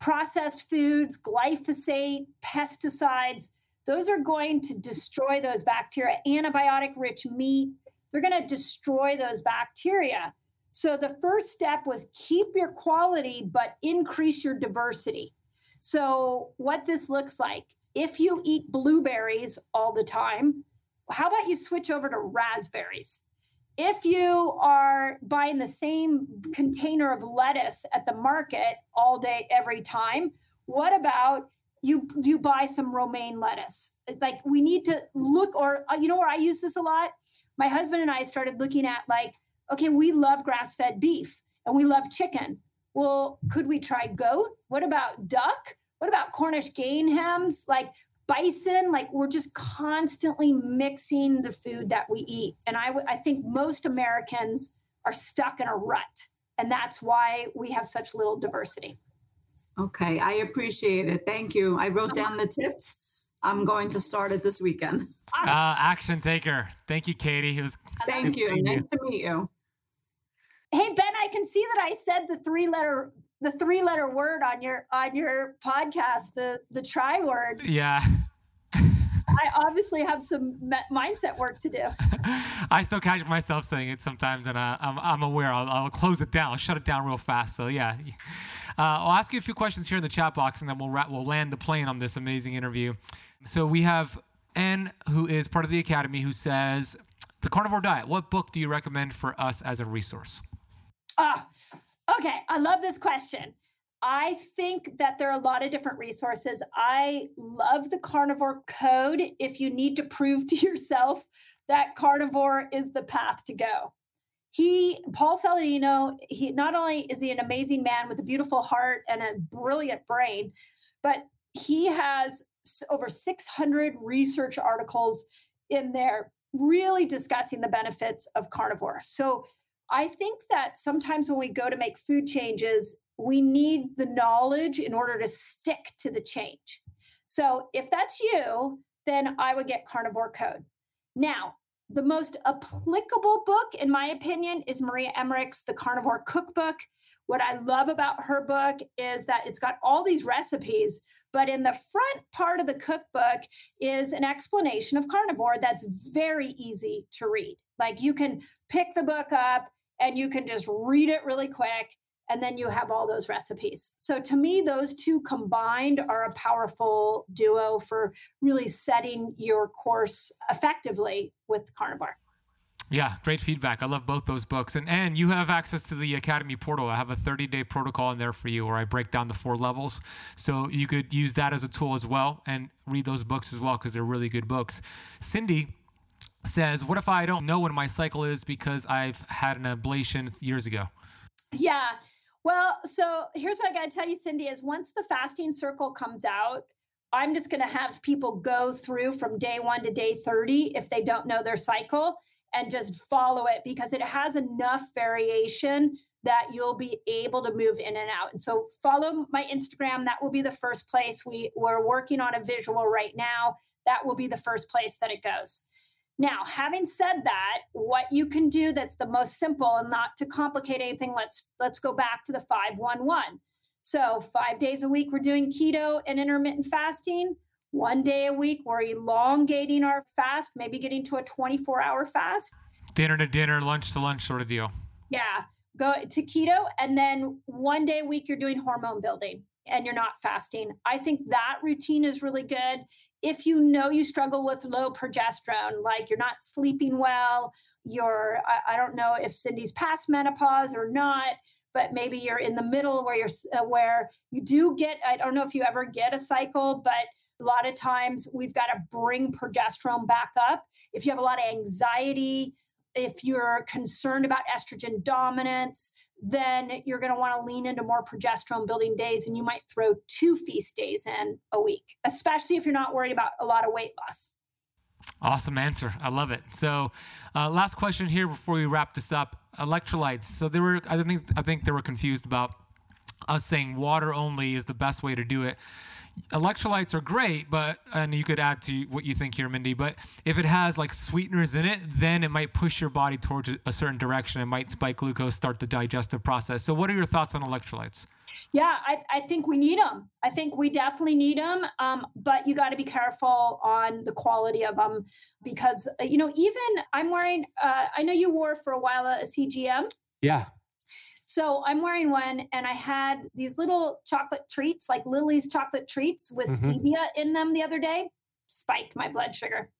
processed foods, glyphosate, pesticides, those are going to destroy those bacteria. Antibiotic rich meat, they're going to destroy those bacteria. So the first step was keep your quality, but increase your diversity. So, what this looks like if you eat blueberries all the time, how about you switch over to raspberries? If you are buying the same container of lettuce at the market all day, every time, what about you you buy some romaine lettuce like we need to look or uh, you know where i use this a lot my husband and i started looking at like okay, we love grass fed beef and we love chicken. Well, could we try goat? What about duck? What about Cornish game hens? Like bison like we're just constantly mixing the food that we eat and I, w- I think most americans are stuck in a rut and that's why we have such little diversity Okay, I appreciate it. Thank you. I wrote down the tips. I'm going to start it this weekend. Uh, action taker. Thank you, Katie. It was Thank you. Nice to meet you. Hey ben i can see that i said the three letter the three letter word on your on your podcast the the try word yeah. i obviously have some me- mindset work to do I still catch myself saying it sometimes, and uh, I'm, I'm aware. I'll, I'll close it down. I'll shut it down real fast. So yeah, uh, I'll ask you a few questions here in the chat box, and then we'll ra- we'll land the plane on this amazing interview. So we have Anne, who is part of the academy, who says the carnivore diet. What book do you recommend for us as a resource? Ah, okay. I love this question. I think that there are a lot of different resources. I love the carnivore code if you need to prove to yourself that carnivore is the path to go. He, Paul Saladino, he not only is he an amazing man with a beautiful heart and a brilliant brain, but he has over 600 research articles in there really discussing the benefits of carnivore. So I think that sometimes when we go to make food changes, we need the knowledge in order to stick to the change. So if that's you, then I would get Carnivore Code. Now, the most applicable book, in my opinion, is Maria Emmerich's The Carnivore Cookbook. What I love about her book is that it's got all these recipes, but in the front part of the cookbook is an explanation of carnivore that's very easy to read. Like you can pick the book up and you can just read it really quick and then you have all those recipes. So to me those two combined are a powerful duo for really setting your course effectively with carnivore. Yeah, great feedback. I love both those books. And and you have access to the Academy portal. I have a 30-day protocol in there for you where I break down the four levels. So you could use that as a tool as well and read those books as well because they're really good books. Cindy says, "What if I don't know when my cycle is because I've had an ablation years ago?" Yeah. Well, so here's what I got to tell you, Cindy is once the fasting circle comes out, I'm just going to have people go through from day one to day 30 if they don't know their cycle and just follow it because it has enough variation that you'll be able to move in and out. And so follow my Instagram. That will be the first place we, we're working on a visual right now. That will be the first place that it goes. Now, having said that, what you can do that's the most simple and not to complicate anything, let's let's go back to the 511. So, 5 days a week we're doing keto and intermittent fasting. One day a week we're elongating our fast, maybe getting to a 24-hour fast. Dinner to dinner, lunch to lunch sort of deal. Yeah, go to keto and then one day a week you're doing hormone building and you're not fasting. I think that routine is really good. If you know you struggle with low progesterone, like you're not sleeping well, you're, I, I don't know if Cindy's past menopause or not, but maybe you're in the middle where you're, uh, where you do get, I don't know if you ever get a cycle, but a lot of times we've got to bring progesterone back up. If you have a lot of anxiety, if you're concerned about estrogen dominance, then you're going to want to lean into more progesterone building days and you might throw two feast days in a week, especially if you're not worried about a lot of weight loss. Awesome answer. I love it. So, uh, last question here before we wrap this up: electrolytes. So they were. I think. I think they were confused about us saying water only is the best way to do it. Electrolytes are great, but and you could add to what you think here, Mindy. But if it has like sweeteners in it, then it might push your body towards a certain direction. It might spike glucose, start the digestive process. So, what are your thoughts on electrolytes? Yeah, I, I think we need them. I think we definitely need them. Um, but you got to be careful on the quality of them because, uh, you know, even I'm wearing, uh, I know you wore for a while a CGM. Yeah. So I'm wearing one and I had these little chocolate treats, like Lily's chocolate treats with Mhm. stevia in them the other day, spiked my blood sugar.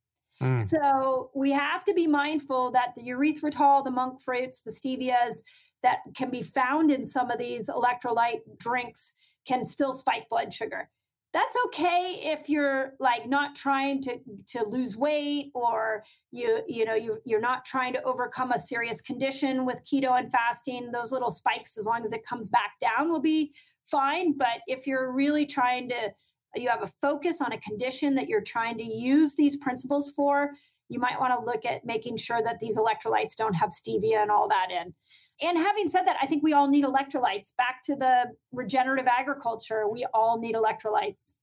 Mm. So we have to be mindful that the erythritol, the monk fruits, the stevias that can be found in some of these electrolyte drinks can still spike blood sugar. That's okay if you're like not trying to to lose weight or you you know you you're not trying to overcome a serious condition with keto and fasting. Those little spikes, as long as it comes back down, will be fine. But if you're really trying to you have a focus on a condition that you're trying to use these principles for, you might want to look at making sure that these electrolytes don't have stevia and all that in. And having said that, I think we all need electrolytes. Back to the regenerative agriculture, we all need electrolytes.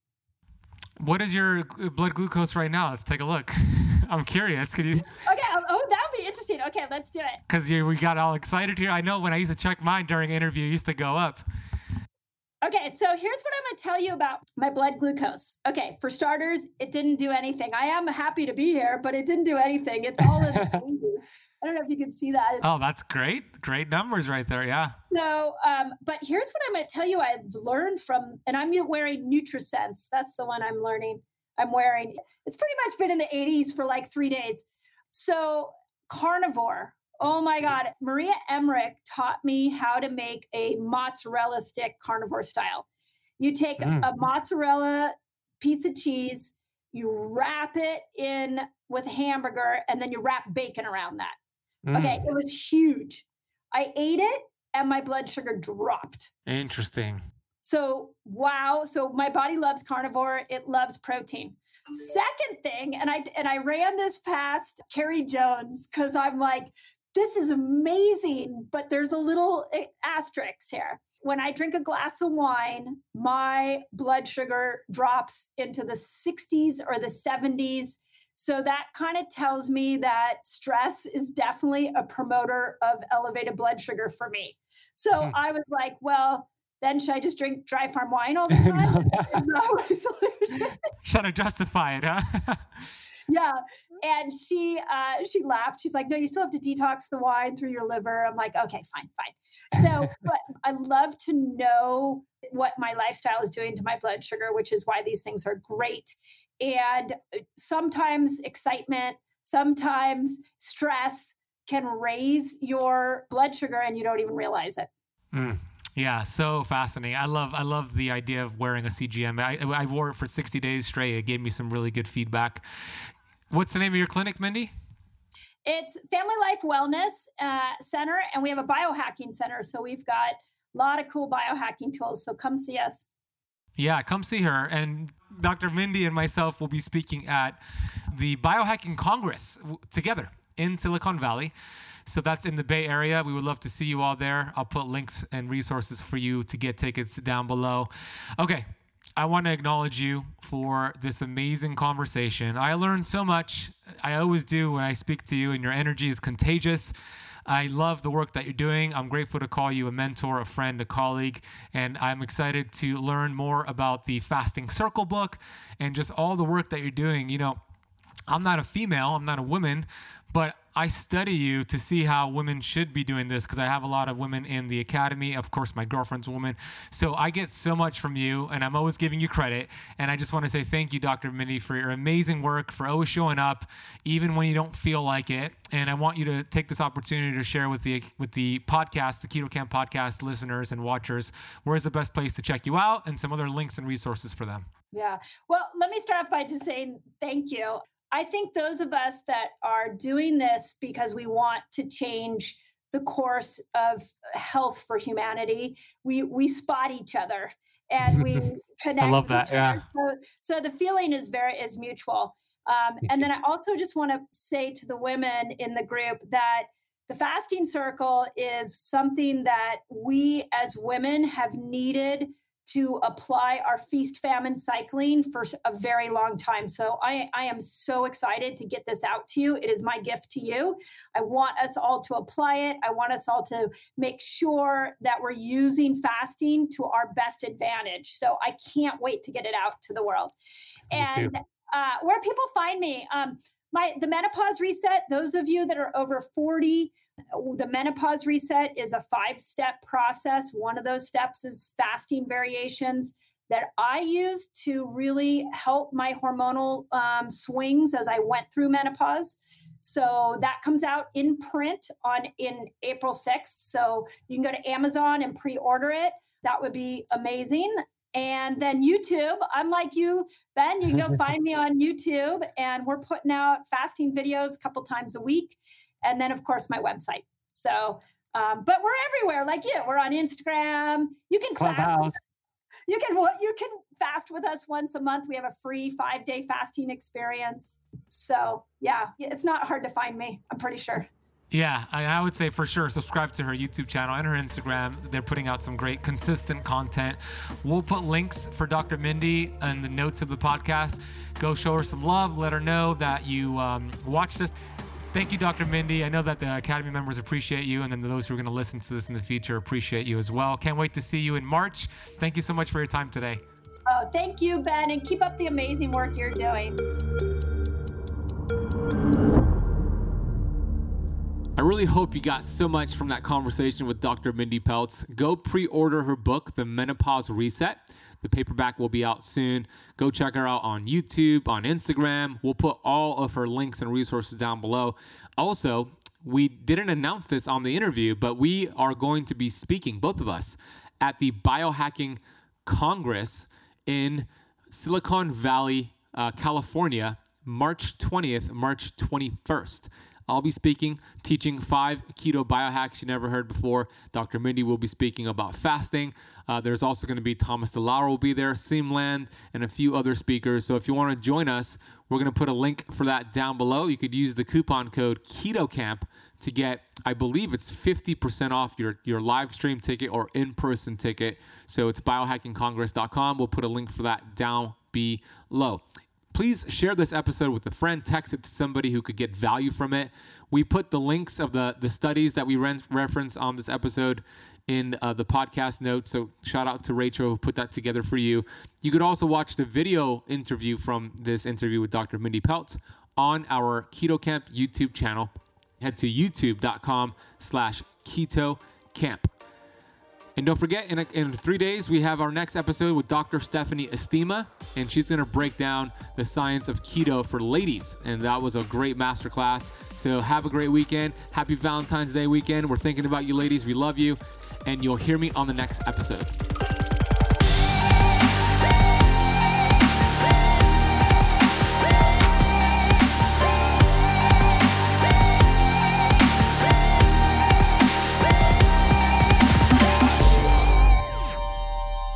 What is your blood glucose right now? Let's take a look. I'm curious. Can you? Okay. Um, oh, that would be interesting. Okay, let's do it. Because we got all excited here. I know when I used to check mine during interview, it used to go up. Okay, so here's what I'm going to tell you about my blood glucose. Okay, for starters, it didn't do anything. I am happy to be here, but it didn't do anything. It's all in the I don't know if you can see that. Oh, that's great. Great numbers right there. Yeah. So, um, but here's what I'm going to tell you I've learned from, and I'm wearing NutriSense. That's the one I'm learning. I'm wearing. It's pretty much been in the 80s for like three days. So, carnivore. Oh my God. Maria Emmerich taught me how to make a mozzarella stick carnivore style. You take mm. a mozzarella piece of cheese, you wrap it in with hamburger, and then you wrap bacon around that. Mm. Okay, it was huge. I ate it and my blood sugar dropped. Interesting. So, wow. So my body loves carnivore. It loves protein. Second thing, and I and I ran this past Carrie Jones because I'm like, this is amazing, but there's a little asterisk here. When I drink a glass of wine, my blood sugar drops into the 60s or the 70s. So that kind of tells me that stress is definitely a promoter of elevated blood sugar for me. So hmm. I was like, well, then should I just drink dry farm wine all the time? Trying to justify it, huh? yeah. And she uh, she laughed. She's like, no, you still have to detox the wine through your liver. I'm like, okay, fine, fine. So, but I love to know what my lifestyle is doing to my blood sugar, which is why these things are great and uh, sometimes excitement, sometimes stress can raise your blood sugar and you don't even realize it. Mm. Yeah, so fascinating. I love I love the idea of wearing a CGM. I, I wore it for 60 days straight. It gave me some really good feedback. What's the name of your clinic, Mindy? It's Family Life Wellness uh, Center, and we have a biohacking center. So we've got a lot of cool biohacking tools. So come see us. Yeah, come see her. And Dr. Mindy and myself will be speaking at the Biohacking Congress together in Silicon Valley. So that's in the Bay Area. We would love to see you all there. I'll put links and resources for you to get tickets down below. Okay, I want to acknowledge you for this amazing conversation. I learned so much. I always do when I speak to you, and your energy is contagious. I love the work that you're doing. I'm grateful to call you a mentor, a friend, a colleague, and I'm excited to learn more about the Fasting Circle book and just all the work that you're doing. You know, I'm not a female, I'm not a woman, but I study you to see how women should be doing this because I have a lot of women in the academy. Of course, my girlfriend's a woman. So I get so much from you, and I'm always giving you credit. And I just want to say thank you, Dr. Mindy, for your amazing work, for always showing up, even when you don't feel like it. And I want you to take this opportunity to share with the with the podcast, the Keto Kamp podcast listeners and watchers, where's the best place to check you out and some other links and resources for them. Yeah. Well, let me start off by just saying thank you. I think those of us that are doing this because we want to change the course of health for humanity, we we spot each other and we connect. I love that. Yeah. So, so, the feeling is very is mutual. Um, and then I also just want to say to the women in the group that the fasting circle is something that we as women have needed to apply our feast famine cycling for a very long time. So I, I am so excited to get this out to you. It is my gift to you. I want us all to apply it. I want us all to make sure that we're using fasting to our best advantage. So I can't wait to get it out to the world. And uh, where people find me, um, my the menopause reset those of you that are over 40 the menopause reset is a five step process. One of those steps is fasting variations that i use to really help my hormonal um, swings as i went through menopause. So that comes out in print on in april 6th so you can go to amazon and pre-order it. That would be amazing and then YouTube, I'm like you, Ben, you can go find me on YouTube and we're putting out fasting videos a couple times a week. And then, of course, my website. So, um, but we're everywhere like you. We're on Instagram. You can Clubhouse. Fast, you can what you can fast with us once a month. We have a free five day fasting experience. So, yeah, it's not hard to find me, I'm pretty sure. Yeah, I, I, would say for sure subscribe to her YouTube channel and her Instagram. They're putting out some great, consistent content. We'll put links for Dr. Mindy in the notes of the podcast. Go show her some love. Let her know that you um, watch this. Thank you, Dr. Mindy. I know that the Academy members appreciate you, and then those who are going to listen to this in the future appreciate you as well. Can't wait to see you in March. Thank you so much for your time today. Oh, thank you, Ben, and keep up the amazing work you're doing. I really hope you got so much from that conversation with Dr. Mindy Pelz. Go pre order her book, The Menopause Reset. The paperback will be out soon. Go check her out on YouTube, on Instagram. We'll put all of her links and resources down below. Also, we didn't announce this on the interview, but we are going to be speaking, both of us, at the Biohacking Congress in Silicon Valley, uh, California, March 20th, March 21st. I'll be speaking, teaching five keto biohacks you never heard before. Dr. Mindy will be speaking about fasting. Uh, there's also going to be Thomas DeLauer will be there, Siim Land, and a few other speakers. So if you want to join us, we're going to put a link for that down below. You could use the coupon code KETOKAMP to get, I believe it's 50% off your, your live stream ticket or in person ticket. So it's biohackingcongress.com. We'll put a link for that down below. Please share this episode with a friend, text it to somebody who could get value from it. We put the links of the, the studies that we re- reference on this episode in uh, the podcast notes. So shout out to Rachel who put that together for you. You could also watch the video interview from this interview with Dr. Mindy Pelz on our Keto Kamp YouTube channel. Head to youtube.com slash keto kamp. And don't forget, in, a, in three days, we have our next episode with Dr. Stephanie Estima, and she's going to break down the science of keto for ladies. And that was a great masterclass. So have a great weekend. Happy Valentine's Day weekend. We're thinking about you, ladies. We love you. And you'll hear me on the next episode.